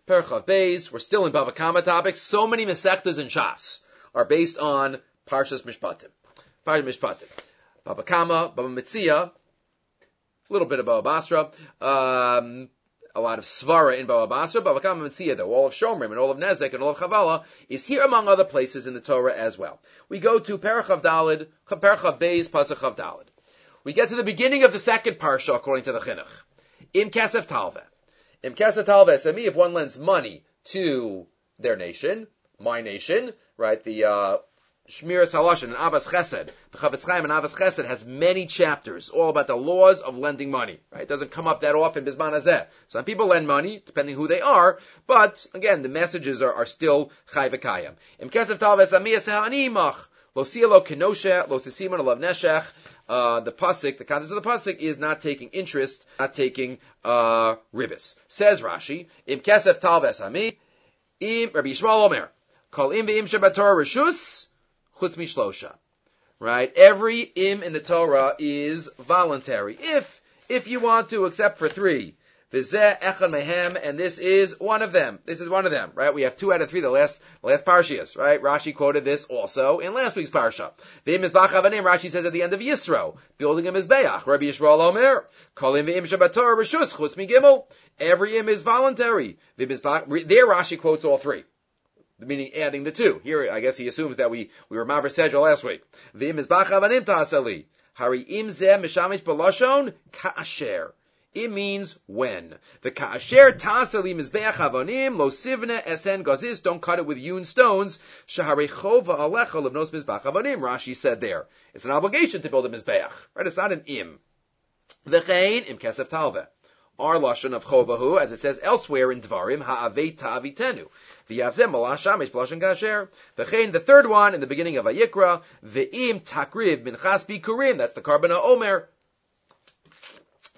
Perek Chaf Beis. We're still in Bava Kama topics. So many Masechtas and Shas are based on Parshas Mishpatim. Parshas Mishpatim. Baba Kama, Baba Metzia, a little bit of Baba Basra, um, a lot of Svara in Baba Basra, Baba Kama Metzia, though, all of Shomrim and all of Nezek and all of Chavala is here among other places in the Torah as well. We go to Perichav Dalid, Perichav Beis, Pasachav Dalid. We get to the beginning of the second parsha according to the Chinuch. Im Kesef Talve. Im Kesef Talve, Semi, if one lends money to their nation, my nation, right, the, uh, Shmiras Haloshin and Ahavas Chesed. The Chafetz Chaim and Ahavas Chesed has many chapters all about the laws of lending money. Right? It doesn't come up that often. Bisman Hazeh. Some people lend money, depending who they are, but again, the messages are, are still Chai V'Kayim. Im Kesef Talves Amiyas. Lo Sielo Kenoshe, Lo Sisiman Alav Neshech. Uh, the pasuk, the context of the pasuk is not taking interest, not taking uh, ribis. Says Rashi, im kesef talves ami, im Rabbi Yishmael Omer, kol im be'im shebator rishus, chutz mishlosha. Right? Every im in the Torah is voluntary. If, if you want to, except for three. Vizeh echad mehem, and this is one of them. This is one of them, right? We have two out of three, the last, the last parshias, right? Rashi quoted this also in last week's parsha. V'im mizbach avanim, Rashi says at the end of Yisro, building a mizbeach. Rabbi Yishmael Omer, kolim v'im shabbator rishus chutz migimel. Every im is voluntary. There Rashi quotes all three meaning adding the two. Here, I guess he assumes that we, we were Maver Sedra last week. V'im mizbach avanim ta'asali. Hari im zeh mishamish b'lashon ka'asher. It means when. The ka'asher ta'asali mizbeach avonim lo sivne esen gazis. Don't cut it with hewn stones. Shahari chova alecha levnos mizbach avonim. Rashi said there. It's an obligation to build a mizbeach. Right? It's not an im. V'chein im kesef talveh our lashon of chovahu, as it says elsewhere in Dvarim, ha'avei ta'avitenu. The third one in the beginning of Vayikra, ve'im takriv minchas bikurim, that's the karbana omer,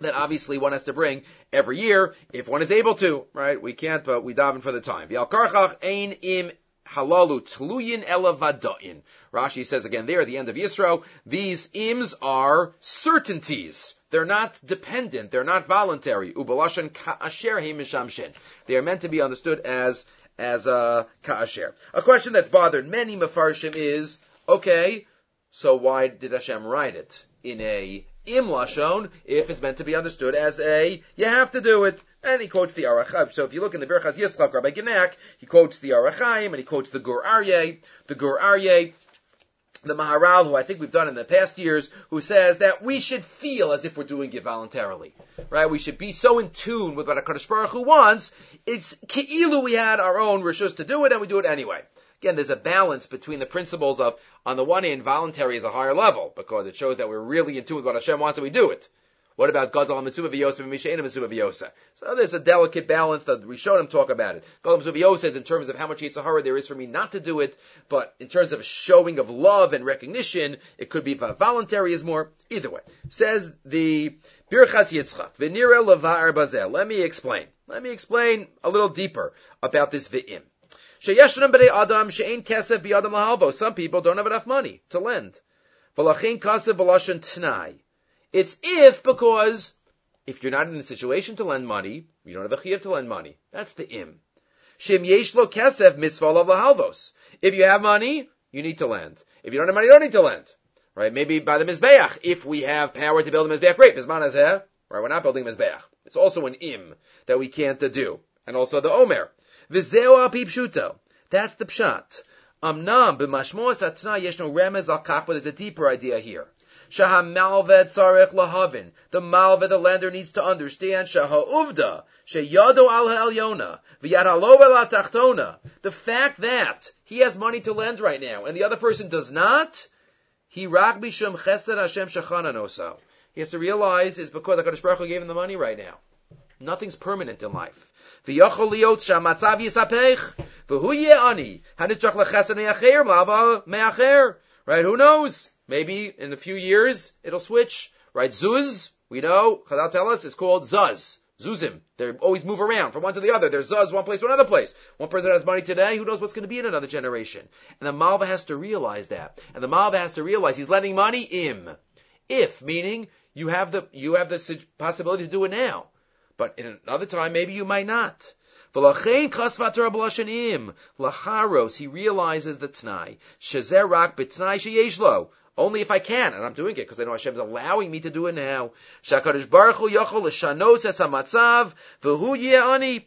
that obviously one has to bring every year if one is able to, right? We can't, but we daven for the time. V'al karchach ein im halalu tluyin elavadain. Rashi says again there at the end of Yisro, these ims are certainties. They're not dependent. They're not voluntary. Ubalashan ka'asher mishamshin. They are meant to be understood as as a ka'asher. A question that's bothered many mafarshim is, okay, so why did Hashem write it in a im lashon if it's meant to be understood as a you have to do it? And he quotes the Arachayim. So if you look in the Birchas Yitzchak, Rabbi Genack, he quotes the Arachayim and he quotes the Gur Aryeh. The Gur Aryeh the Maharal, who I think we've done in the past years, who says that we should feel as if we're doing it voluntarily, right? We should be so in tune with what Hakadosh Baruch Hu wants. It's ki'ilu we had our own rishus to do it, and we do it anyway. Again, there's a balance between the principles of, on the one hand, voluntary is a higher level because it shows that we're really in tune with what Hashem wants, and we do it. What about Gadol Mesuba V'Yosa and Mishaina Mesuba V'Yosa? So there's a delicate balance that we showed him talk about it. Gadol Mesuba V'Yosa is in terms of how much Yitzhahara there is for me not to do it, but in terms of showing of love and recognition, it could be voluntary is more. Either way. Says the Birchas Yitzchak, V'nira Levar Bazel. Let me explain. Let me explain a little deeper about this V'im. Adam Some people don't have enough money to lend. It's if because if you're not in a situation to lend money, you don't have a chiyuv to lend money. That's the im. Yesh lo kesef mitzvah. If you have money, you need to lend. If you don't have money, you don't need to lend. Right? Maybe by the mizbeach. If we have power to build a mizbeach, great. Right? We're not building mizbeach. It's also an im that we can't do. And also the omer. V'zeo al pipshuto. That's the pshat. Amnam b'mashmos atna yesh no remez al kach, but there's a deeper idea here. Shahamalved tzarech lahavin. The malved, the lender needs to understand. Shahauvda. Sheyado al ha'elyona. The fact that he has money to lend right now and the other person does not, he rak bishum chesed Hashem shachana He has to realize it's because the Baruch Hu gave him the money right now. Nothing's permanent in life. Right? Who knows? Maybe in a few years it'll switch, right? Zuz, we know, Chazal tell us, is called Zuz. Zuzim. They always move around from one to the other. There's Zuz one place to another place. One person has money today, who knows what's going to be in another generation. And the Malva has to realize that. And the Malva has to realize he's lending money im. If, meaning, you have the, you have the possibility to do it now. But in another time, maybe you might not. Laharos, he realizes the t'nai. Only if I can, and I'm doing it because I know Hashem's allowing me to do it now. HaMatzav V'Hu.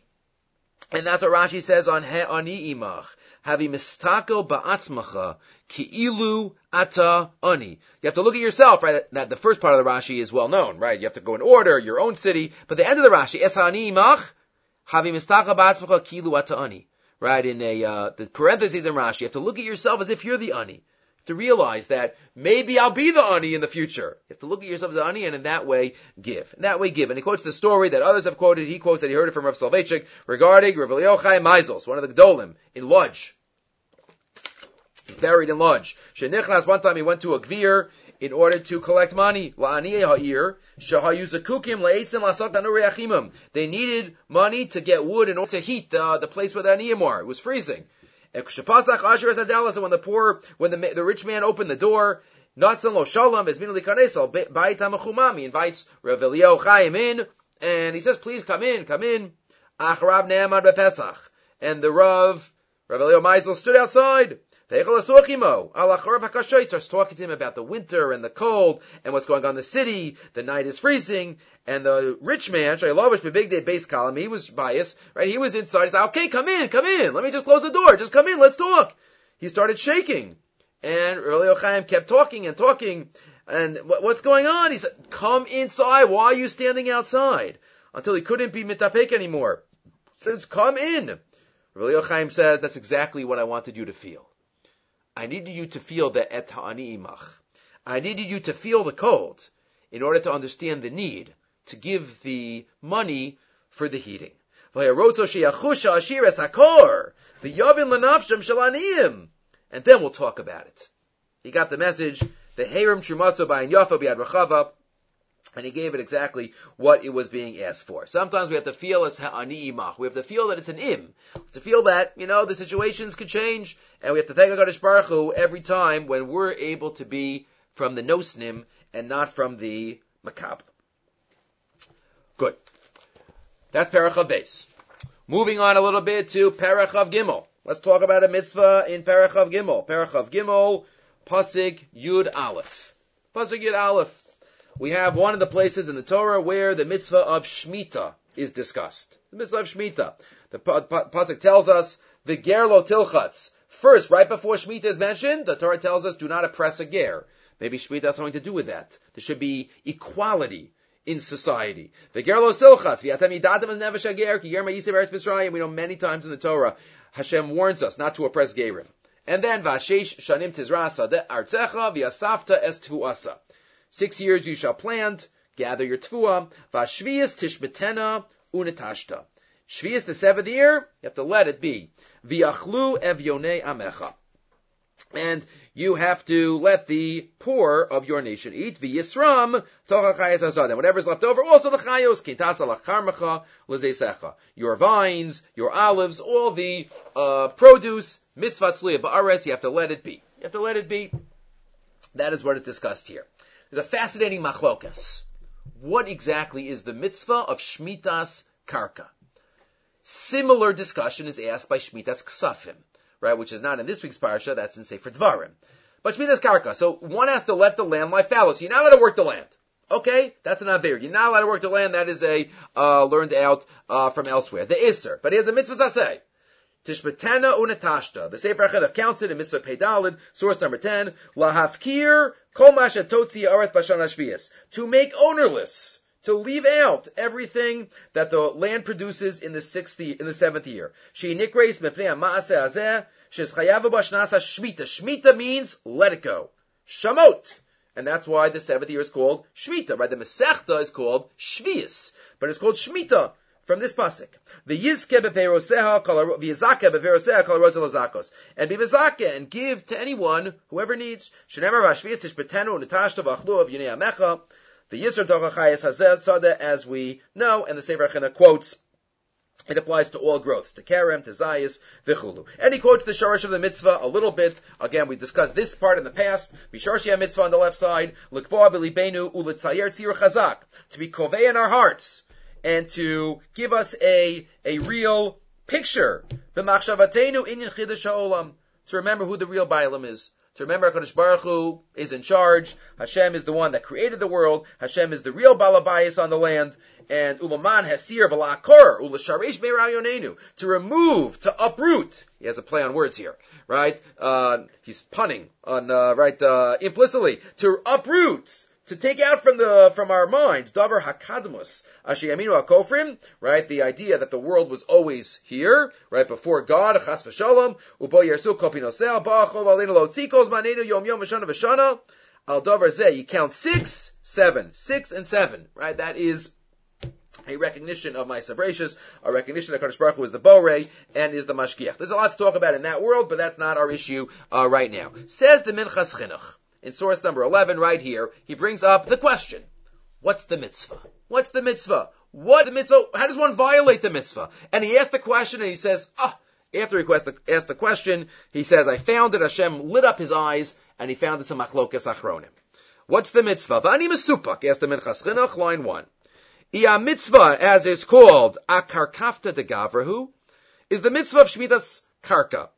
And that's what Rashi says on He'ani Imach. Havi mistako ba'atzmacha ki'ilu ata ani. You have to look at yourself, right? That the first part of the Rashi is well known, right? You have to go in order, your own city. But the end of the Rashi, es ha'ani imach, havi mistaka ba'atzmacha ki'ilu ata ani. Right? In a, uh, the parentheses in Rashi, you have to look at yourself as if you're the ani to realize that maybe I'll be the ani in the future. You have to look at yourself as an ani and in that way give. In that way give. And he quotes the story that others have quoted. He quotes that he heard it from Rav Soloveitchik regarding Rav Yochai Meisels, one of the Gedolim in Lodz. He's buried in Lodz. Shenichnas, one time he went to a Gvir in order to collect money. They needed money to get wood in order to heat the, the place where the aniyim are. It was freezing. So when the poor, when the, the rich man opened the door, Nasan lo shalom es minuli kanesal bait hamachumam. He invites Rav Elio Chaim in, and he says, "Please come in, come in." Acharav ne'amad bepesach, and the Rav Rav Elio Meisel stood outside. Starts talking to him about the winter and the cold and what's going on in the city. The night is freezing, and the rich man, Shailovish big day base column, he was biased, right? He was inside. He said, "Okay, come in, come in. Let me just close the door. Just come in. Let's talk." He started shaking, and Reli Chaim kept talking and talking. And what's going on? He said, "Come inside. Why are you standing outside?" Until he couldn't be mitapek anymore. Says, "Come in." Reli Chaim says, "That's exactly what I wanted you to feel." I needed you to feel the et imach. I needed you to feel the cold in order to understand the need to give the money for the heating. And then we'll talk about it. He got the message, the Herim Trumaso by Yafa Biad Rachava, and he gave it exactly what it was being asked for. Sometimes we have to feel as ha'ani imach. We have to feel that it's an im. To feel that, you know, the situations could change, and we have to thank HaKadosh Baruch Hu every time when we're able to be from the nosnim and not from the makab. Good. That's Parachav base. Moving on a little bit to Parachav Gimel. Let's talk about a mitzvah in Parachav Gimel. Parachav Gimel, Pasig Yud Aleph. Pasig Yud Aleph we have one of the places in the Torah where the mitzvah of Shemitah is discussed. The mitzvah of Shemitah. The pasuk tells us the gerlo tilchatz. First, right before Shemitah is mentioned, the Torah tells us do not oppress a ger. Maybe Shemitah has something to do with that. There should be equality in society. The gerlo tilchatz. We know many times in the Torah, Hashem warns us not to oppress gerim. And then vashesh shanim tizrasa de artzecha v'yasafta est Six years you shall plant, gather your tvua. Vashvias tishbetena unetashta. Shvias, the seventh year, you have to let it be. Viachlu evyone amecha. And you have to let the poor of your nation eat. V'yisram tochachayas azadim. Whatever's left over, also the chayos, kintasa lacharmacha lezesecha. Your vines, your olives, all the uh, produce, mitzvah tzliya ba'ares, you have to let it be. You have to let it be. That is what is discussed here. There's a fascinating machlokas. What exactly is the mitzvah of shmitas karka? Similar discussion is asked by shmitas ksafim, right? Which is not in this week's parsha, that's in Sefer Dvarim. But shmitas karka. So one has to let the land lie fallow. So you're not allowed to work the land. Okay, that's an aver. You're not allowed to work the land. That is a uh, learned out uh, from elsewhere. The iser, but he has a mitzvah say. Tishbetana unatashta. The Sefer Achadav counts it in Mitzvah Peidalid, source number 10. Lahafkir kol masha totzi areth bashan To make ownerless to leave out everything that the land produces in the sixth in the seventh year. She nikreis mepnei ma'aseh hazeh shes chayavu bashnasa shmita. Shmita means let it go. Shamot. And that's why the seventh year is called Shmita, right? The Masechta is called Shvius, but it's called Shmita from this pasuk. The yizke beperoseha v'yizake beperoseha kalarosa lazakos. And be mizake and give to anyone, whoever needs. Shenemer v'ashviyat tishbetenu netashta v'achlu of yinei amecha. The Yisr Tochachayas Hazeh Sada, as we know, and the Sefer Chena quotes, it applies to all growths, to Kerem, to Zayas, Vichulu. And he quotes the Sharash of the mitzvah a little bit. Again, we discussed this part in the past. Misharshia mitzvah on the left side, Likvoa bilibenu ulitzayer tzir chazak. To be kovei in our hearts, and to give us a, a real picture. To remember who the real Bailam is to remember HaKadosh Baruch Hu is in charge. Hashem is the one that created the world. Hashem is the real Balabayas on the land. And Umaman Hasir Balakor Ulasharish Meirayonenu to remove, to uproot. He has a play on words here, right? Uh, he's punning on, uh, right, uh, implicitly. To uproot to take out from the from our minds davar hakadmus ashiyaminu hakofrim, right? The idea that the world was always here, right before God, chas v'shalom, ubo yersu kopinosel ba'achov alinu lo tzikos manenu yom yom v'shana v'shana. Al davar zeh, you count six, seven, six and seven, right? That is a recognition of my Sabratius, a recognition that Kadosh Baruch Hu is the Borei and is the Mashgiach. There's a lot to talk about in that world, but that's not our issue uh, right now. Says the Minchas Chinuch in source number 11 right here, he brings up the question. What's the mitzvah? What's the mitzvah? What mitzvah? How does one violate the mitzvah? And he asks the question and he says, ah, after he asked the question, he says, I found that Hashem lit up his eyes and he found it's a machlokas achronim. What's the mitzvah? Vani mesupak, asked the Minchas Chinuch, line one. Iya mitzvah, as it's called, akarkafta de gavrahu, is the mitzvah of Shemitah's karka.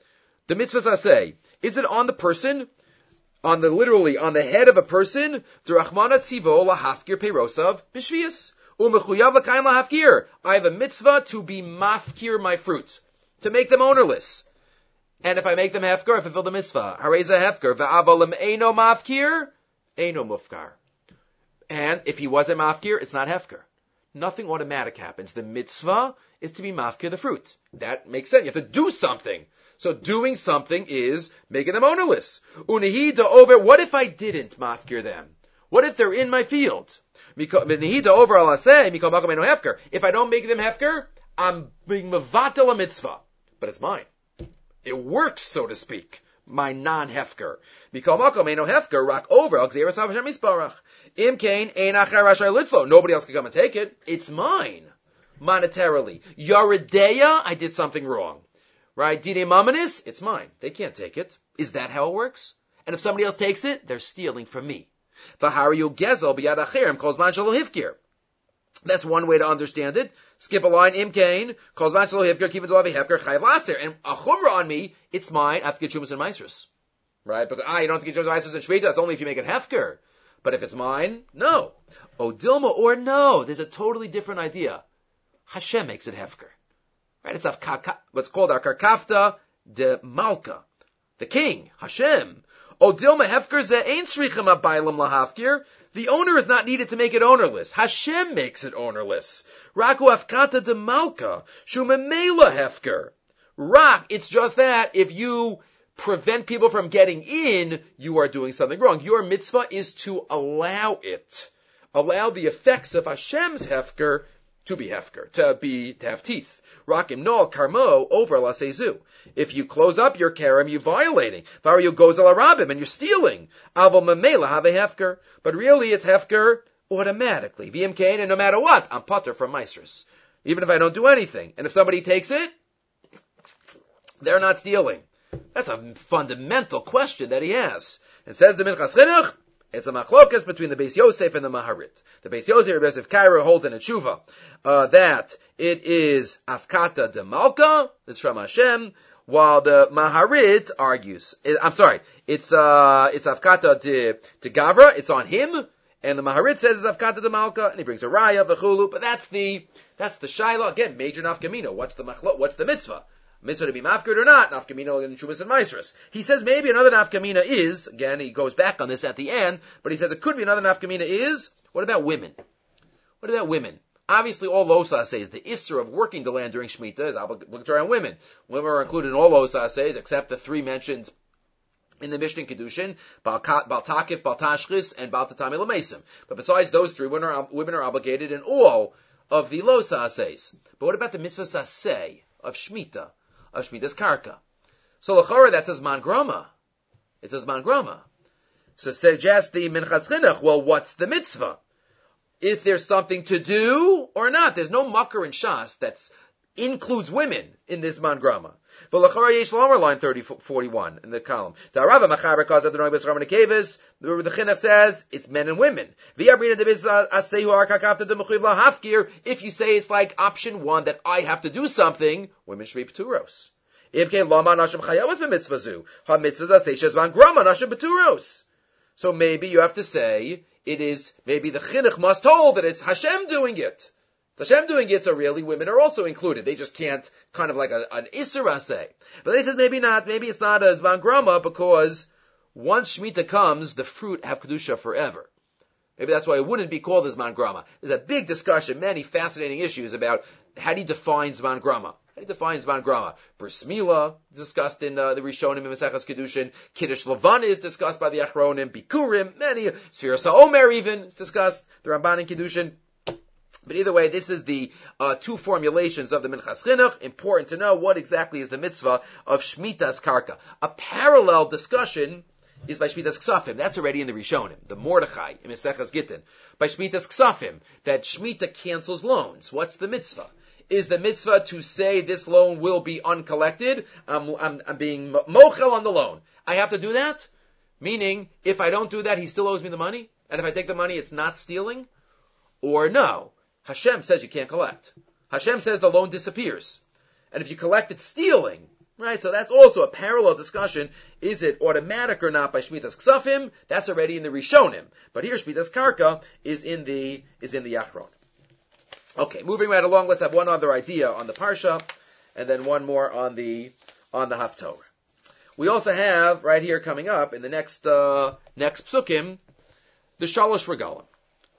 The mitzvahs I say, is it on the person on the literally on the head of a person, Drachmana tzivo lahafkir peirosav lahafkir. I have a mitzvah to be mafkir my fruit, to make them ownerless. And if I make them hefker, I fulfill the mitzvah. Hareza hefker. Va'avalim eino mafkir, eino mufkar. And if he wasn't mafkir, it's not hefker. Nothing automatic happens. The mitzvah is to be mafkir the fruit. That makes sense. You have to do something. So doing something is making them ownerless. Unihida over, what if I didn't mafkir them? What if they're in my field? If I don't make them hefker, I'm being mavatel a mitzvah. But it's mine. It works, so to speak. My non-hefker. hefker, rock over, Nobody else can come and take it. It's mine. Monetarily. Yarideya, I did something wrong. Right? Dine mamanis, it's mine. They can't take it. Is that how it works? And if somebody else takes it, they're stealing from me. V'hariyu gezel b'yad acherim calls man hifkir. That's one way to understand it. Skip a line, imkain, calls man shalo hifkir, keep it hefker, chayv laser. And a chumrah on me, it's mine, I have to get chumas and maestros. Right? But ah, you don't have to get chumas and maestros and shvita, that's only if you make it hefker. But if it's mine, no. Odilma or no, there's a totally different idea. Hashem makes it hefker. Right? It's a what's called our karkafta de malka, the king, Hashem. Odilma hefker ze ein abaylam lahafkir. The owner is not needed to make it ownerless. Hashem makes it ownerless. Raku afkata de malka shumemela hefker. Rak, it's just that if you prevent people from getting in, you are doing something wrong. Your mitzvah is to allow it. allow the effects of Hashem's hefker to be hefker, to be to have teeth. Rakim no karmo over lasezu. If you close up your karam, you're violating. You goes al and you're stealing. Aval memela have a hefker. But really it's hefker automatically. VMK and no matter what, I'm putter from Meisters. Even if I don't do anything. And if somebody takes it, they're not stealing. That's a fundamental question that he has. And says the Minchas Chinuch, it's a machlokas between the Beis Yosef and the Maharit. The Beis Yosef, Rebbe Yosef Karo holds in a tshuva, uh, that it is Afkata de Malka, it's from Hashem, while the Maharit argues, it, I'm sorry, it's, uh, it's Afkata de, de Gavra, it's on him, and the Maharit says it's Afkata de Malka, and he brings a Raya, V'chulu, but that's the, that's the Shaila, again, major nafkamino, what's the machlo, what's the mitzvah? Mitzvah to be mafkid or not, nafkamina and Chumas and Maisras. He says maybe another nafkamina is, again, he goes back on this at the end, but he says it could be another nafkamina is, what about women? What about women? Obviously, all losa says the isser of working the land during Shemitah is obligatory on women. Women are included in all losa says, except the three mentioned in the Mishnah Kedushin, Baltakif, Baltashchis, and Baltatami Lamesim. But besides those three, women are, women are obligated in all of the losa says. But what about the mitzvah saseh of Shemitah? Of Shmidas Karka. So Lachora, that says Man Groma. It says Man Groma. So suggest the Minchas Chinuch, well, what's the mitzvah? If there's something to do or not. There's no mucker in Shas that's includes women in this mangrama. V'lachara yesh lomer line 30, 41 in the column. The Rava machaber cause of the Noibus Raman Kevis, the Chinuch says it's men and women. V'yabrina deviz uh, asehu arkakafta de lahafkir, if you say it's like option one that I have to do something, women should be pturos. If ke lama nashim chayavas b'mitzvazu, ha mitzvah aseshes van grama nashim pturos. So maybe you have to say, it is, maybe the chinuch must hold that it's Hashem doing it. Hashem doing it, so really women are also included. They just can't kind of like a, an Isra say. But then he says maybe not, maybe it's not a Zvan Grama because once Shemitah comes, the fruit have Kedusha forever. Maybe that's why it wouldn't be called a Zman Grama. There's a big discussion, many fascinating issues about how do you define Zman Grama? How do you define Zman Grama? Bris Mila, discussed in uh, the Rishonim and Maseches Kedushin. Kiddush Lavan is discussed by the Achronim. Bikurim, many. Sfira Sa'omer even is discussed. The Ramban and Kedushin. But either way, this is the uh, two formulations of the Minchas Chinuch. Important to know what exactly is the mitzvah of Shmitas Karka. A parallel discussion is by Shmitas Ksafim. That's already in the Rishonim, the Mordechai in Mesechas Gittin. By Shmitas Ksafim, that Shmita cancels loans. What's the mitzvah? Is the mitzvah to say this loan will be uncollected? I'm, I'm, I'm being mochel on the loan. I have to do that? Meaning, if I don't do that, he still owes me the money? And if I take the money, it's not stealing? Or no? Hashem says you can't collect. Hashem says the loan disappears. And if you collect, it's stealing. Right? So that's also a parallel discussion. Is it automatic or not by Shmitas Ksafim? That's already in the Rishonim. But here Shmitas Karka is in the, is in the Yachron. Okay, moving right along, let's have one other idea on the Parsha, and then one more on the, on the Haftorah. We also have, right here coming up, in the next, uh, next psukim, the Shalosh Regalim.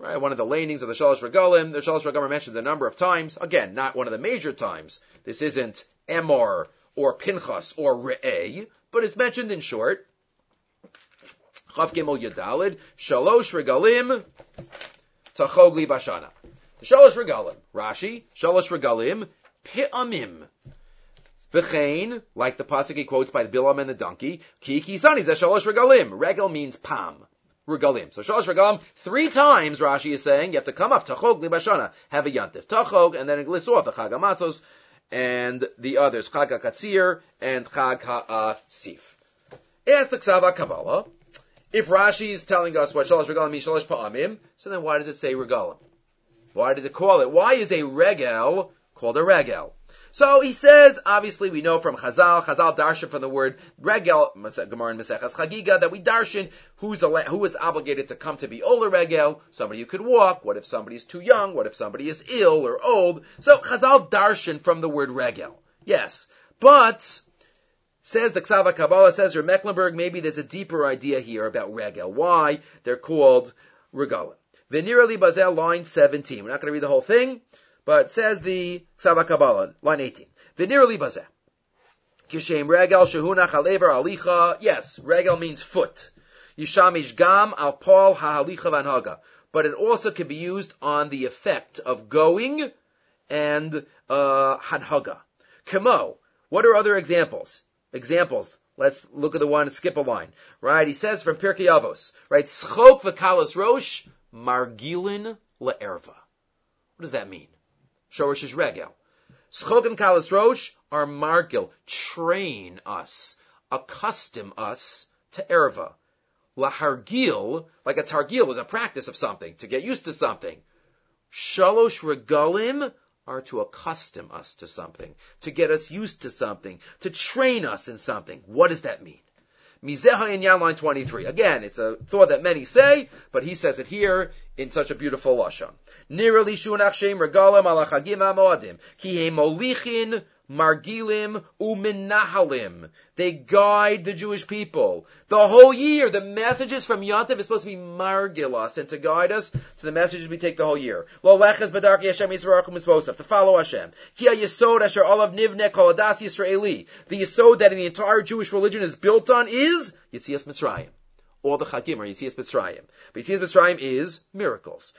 Right, one of the lanings of the Shalosh Regalim. The Shalosh Regalim mentioned a number of times. Again, not one of the major times. This isn't Emor or Pinchas or Re'eh, but it's mentioned in short. Chav Gimel Yadalid, Shalosh Regalim, Tachogli Bashana. The Shalosh Regalim, Rashi, Shalosh Regalim, Pi'amim. V'chein, like the pasuk he quotes by the Bilam and the donkey, Ki Kisani, Shalosh Regalim. Regal means palm regalim. So shalosh regalim, three times Rashi is saying you have to come up, tachog libashana, have a yantif, tachog, and then list off the chag amatzos, and the others, chag katzir and chag ha'asif. As the ksava kabbalah, if Rashi is telling us what shalosh regalim means shalosh pa'amim, so then why does it say regalim? Why does it call it? Why is a regel called a regel? So he says, obviously we know from Chazal, Chazal darshan from the word regel, Gemara and Maseches Chagiga, that we darshan who's who is obligated to come to be Ola regel, somebody who could walk, what if somebody is too young, what if somebody is ill or old. So Chazal darshan from the word regel. Yes. But, says the Ksava Kabbalah, says your Mecklenburg, maybe there's a deeper idea here about regel. Why they're called regalim. Venirali Bazel, line 17. We're not going to read the whole thing. But says the Ksava Kabbalah, line 18. V'nir li bazeh. Kishem regel shehunach alever alicha. Yes, regel means foot. Yishamish gam al paul ha'alicha vanhaga. but it also can be used on the effect of going and uh, hadhaga. Kamo. What are other examples? Examples. Let's look at the one, skip a line. Right? He says from Pirkei Avos, right? Schok v'kalos rosh, margilin le'erva. What does that mean? Shorish is regel. Schok and kalos rosh are margil. Train us. Accustom us to erva. Lahargil, like a targil was a practice of something, to get used to something. Shalosh regalim are to accustom us to something, to get us used to something, to train us in something. What does that mean? Mizeha in Yan line 23. Again, it's a thought that many say, but he says it here in such a beautiful lashon. Li shunach shem amoadim, ki he molichin Margilim uminahalim. They guide the Jewish people. The whole year, the messages from Yontif is supposed to be margil us and to guide us to the messages we take the whole year. Lo leches bedarki Hashem Yisrael to follow Hashem. Ki yisod asher olav nivne kol adas Yisraeli. The yisod that the entire Jewish religion is built on is Yitzias Mitzrayim all the Chagim or Yitzias Mitzrayim. But Yitzias Mitzrayim is miracles.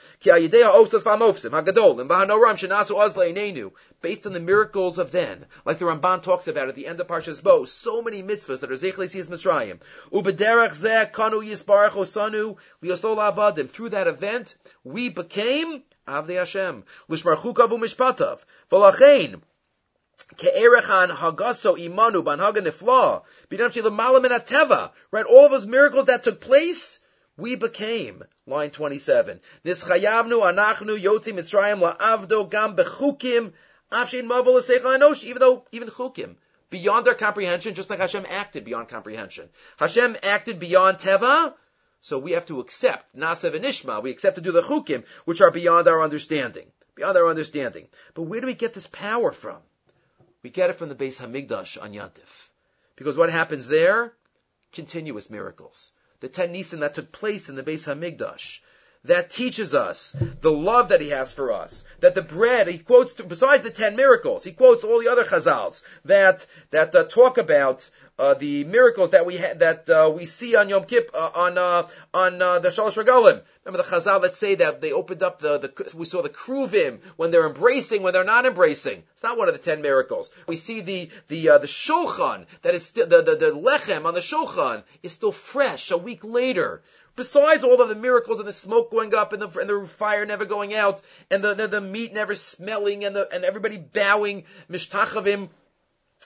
Based on the miracles of then, like the Ramban talks about at the end of Parshas Bo, so many mitzvahs that are Zech Yitzias Mitzrayim. Ubederach zeh kanu yisbarach osanu avadim. Through that event, we became Avdei Hashem. Lishmarchukav u'mishpatav. V'lachein, Hagaso imanu. Right? All those miracles that took place, we became. Line 27. Nischayavnu anachnu afshin. Even though, even chukim, beyond our comprehension, just like Hashem acted beyond comprehension. Hashem acted beyond teva, so we have to accept, nasev and ishma, we accept to do the chukim, which are beyond our understanding. Beyond our understanding. But where do we get this power from? We get it from the Beis Hamikdash on Yantif. Because what happens there? Continuous miracles. The ten Nisan that took place in the Beis Hamikdash. That teaches us the love that he has for us. That the bread, he quotes, besides the ten miracles, he quotes all the other chazals that, that uh, talk about uh, the miracles that we ha- that uh, we see on Yom Kippur uh, on uh, on uh, the Shalosh Regalim. Remember the Chazal that say that they opened up the, the we saw the Kruvim when they're embracing when they're not embracing. It's not one of the ten miracles. We see the the uh, the Shulchan that is still the, the the lechem on the Shulchan is still fresh a week later. Besides all of the miracles and the smoke going up and the, and the fire never going out and the, the, the meat never smelling and the, and everybody bowing, mishtachavim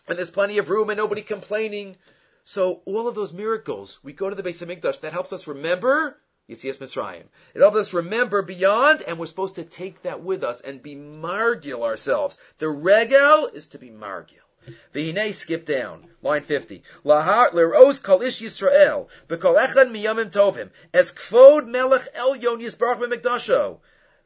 and there's plenty of room and nobody complaining. So all of those miracles, we go to the base of Hamikdash, that helps us remember Yitzias Mitzrayim. It helps us remember beyond, and we're supposed to take that with us and be margil ourselves. The regel is to be margil. The Hine skip down, line 50. Lahar leros kol ish Yisrael, bekol echad miyamim tovim, as kfod melech el yon yisbarach b'mikdasho.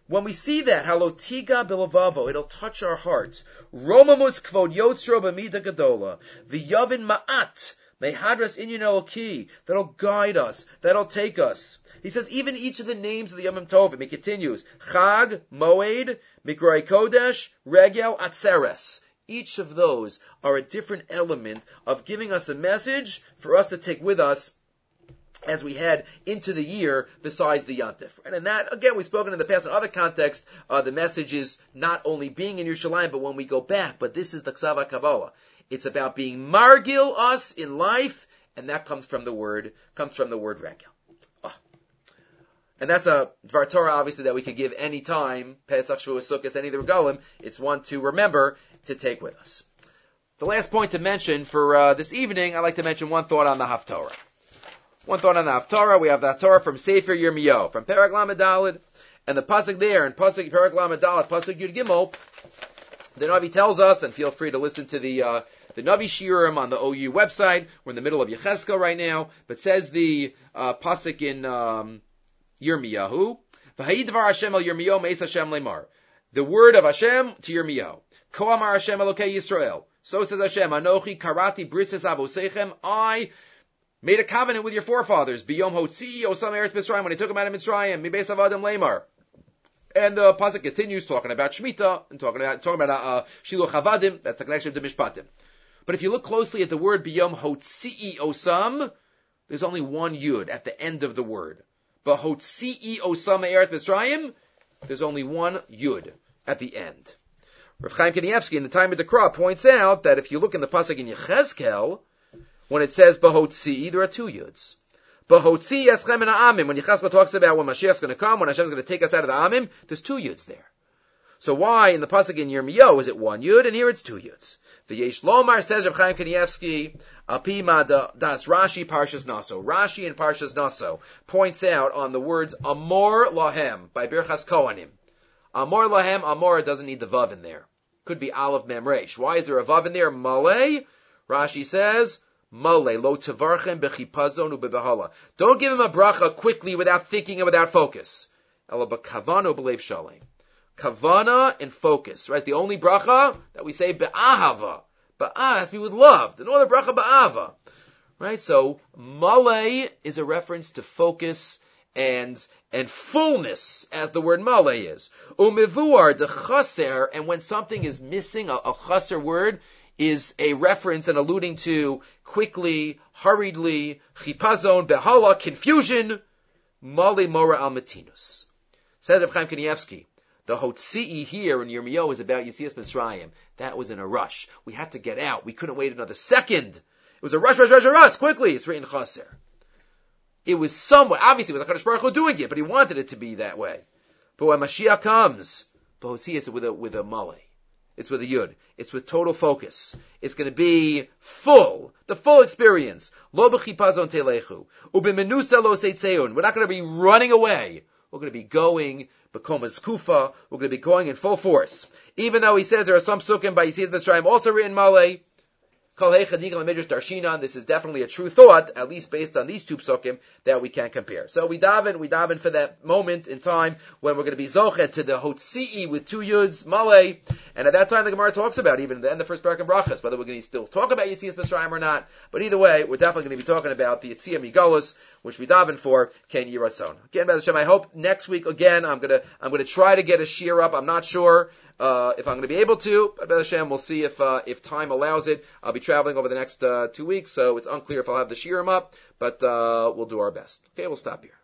When we see that, halotiga bilavavo, it'll touch our hearts. Romamus kvod yotzro b'mida gadola. V'yavin ma'at. Mehadras inyan eloki. That'll guide us. That'll take us. He says even each of the names of the Yom Tovim, he continues. Chag, Moed, Mikroi Kodesh, Regel, Atzeres. Each of those are a different element of giving us a message for us to take with us as we head into the year besides the Yantif. Right? And that, again, we've spoken in the past in other contexts, uh, the message is not only being in Yerushalayim, but when we go back, but this is the Ksava Kabbalah. It's about being margil us in life, and that comes from the word, comes from the word regel. And that's a Dvar Torah, obviously, that we could give any time, Pesach, Shavuot, Sukkot, any of the regalim. It's one to remember to take with us. The last point to mention for uh, this evening, I'd like to mention one thought on the Haftorah. One thought on the Haftarah. We have the Haftarah from Sefer Yirmiyahu, from Perek Lamed and the pasuk there and pasuk Perek Lamed pasuk Yud Gimel. The Navi tells us, and feel free to listen to the uh, the Navi Shirim on the OU website. We're in the middle of Yecheskel right now, but says the uh, pasuk in um, Yirmiyahu. V'hayidvar Hashem el Yirmiyahu meis Hashem lemar. The word of Hashem to Yirmiyahu. Ko Hashem Elokei Yisrael. So says Hashem, Anochi karati brises avosechem. I made a covenant with your forefathers. Biyom Hotzi Osam Eretz Mitzrayim when he took them out of Mitzrayim. Mibeis Avadim Lamar. And the pasuk continues talking about Shemitah and talking about talking about uh, Shiluch Havadim. That's the connection to Mishpatim. But if you look closely at the word Biyom Hotzi Osam, there's only one yud at the end of the word. Bahotzi Osama Eretz Mitzrayim, there's only one Yud at the end. Rav Chaim Kanievsky in the Taama D'kra points out that if you look in the pasuk in Yechezkel, when it says Bahotzi, there are two Yuds. Bahotzi Eschem and Amim, when Yechezkel talks about when Mashiach's going to come, when Hashem's going to take us out of the Amim, there's two Yuds there. So why in the pasuk in Yirmiyahu is it one Yud and here it's two Yuds? The Yesh Lomar says Rav Chaim Kanievsky, Apima das Rashi Parshas Naso. Rashi in Parshas Naso points out on the words Amor Lahem by Birchas Kohanim. Amor Lahem, Amor doesn't need the Vav in there. Could be Aleph Memresh. Why is there a Vav in there? Malay. Rashi says, Malay, lo tevarchem bechipazon ubebehala. Don't give him a bracha quickly without thinking and without focus. Ela bekavano belev shalem. Kavana and focus, right? The only bracha that we say be'ahava. Ba'ah has to be with love. The other bracha ba'ava. Right? So, malay is a reference to focus and, and fullness, as the word malay is. Umivuar, the chaser, and when something is missing, a, a chaser word, is a reference and alluding to quickly, hurriedly, chipazon, behala, confusion, mali mora al matinus. Says Rav Chaim Kanievsky, the Hotzi'i here in Yirmiyahu is about Yitzias Mitzrayim. That was in a rush. We had to get out. We couldn't wait another second. It was a rush, rush, rush, rush, quickly. It's written Chaser. It was somewhat, obviously it was HaKadosh Baruch Hu doing it, but he wanted it to be that way. But when Mashiach comes, Hotzi'i is with a, with a male. It's with a yud. It's with total focus. It's going to be full, the full experience. Lo b'chipazon telechu. Ubimenusa lo We're not going to be running away. We're going to be going Bekomas Kufa. We're going to be going in full force. Even though he says there are some sukkim by Yitzias Mitzrayim also written Malay, this is definitely a true thought, at least based on these two psukim, that we can compare. So we daven, we daven for that moment in time when we're going to be zochet to the hotzi'i with two yuds, malay, and at that time the Gemara talks about, even the end of the first parak and brachas, whether we're going to still talk about Yitzias Mitzrayim or not, but either way, we're definitely going to be talking about the Yitzia Migalus, which we daven for, Ken Yiratzon. Again, Hashem, I hope next week again, I'm gonna, I'm gonna try to get a shear up, I'm not sure, uh, if I'm going to be able to, but Hashem, we'll see if uh, if time allows it. I'll be traveling over the next uh, two weeks, so it's unclear if I'll have the shirim up, but uh, we'll do our best. Okay, we'll stop here.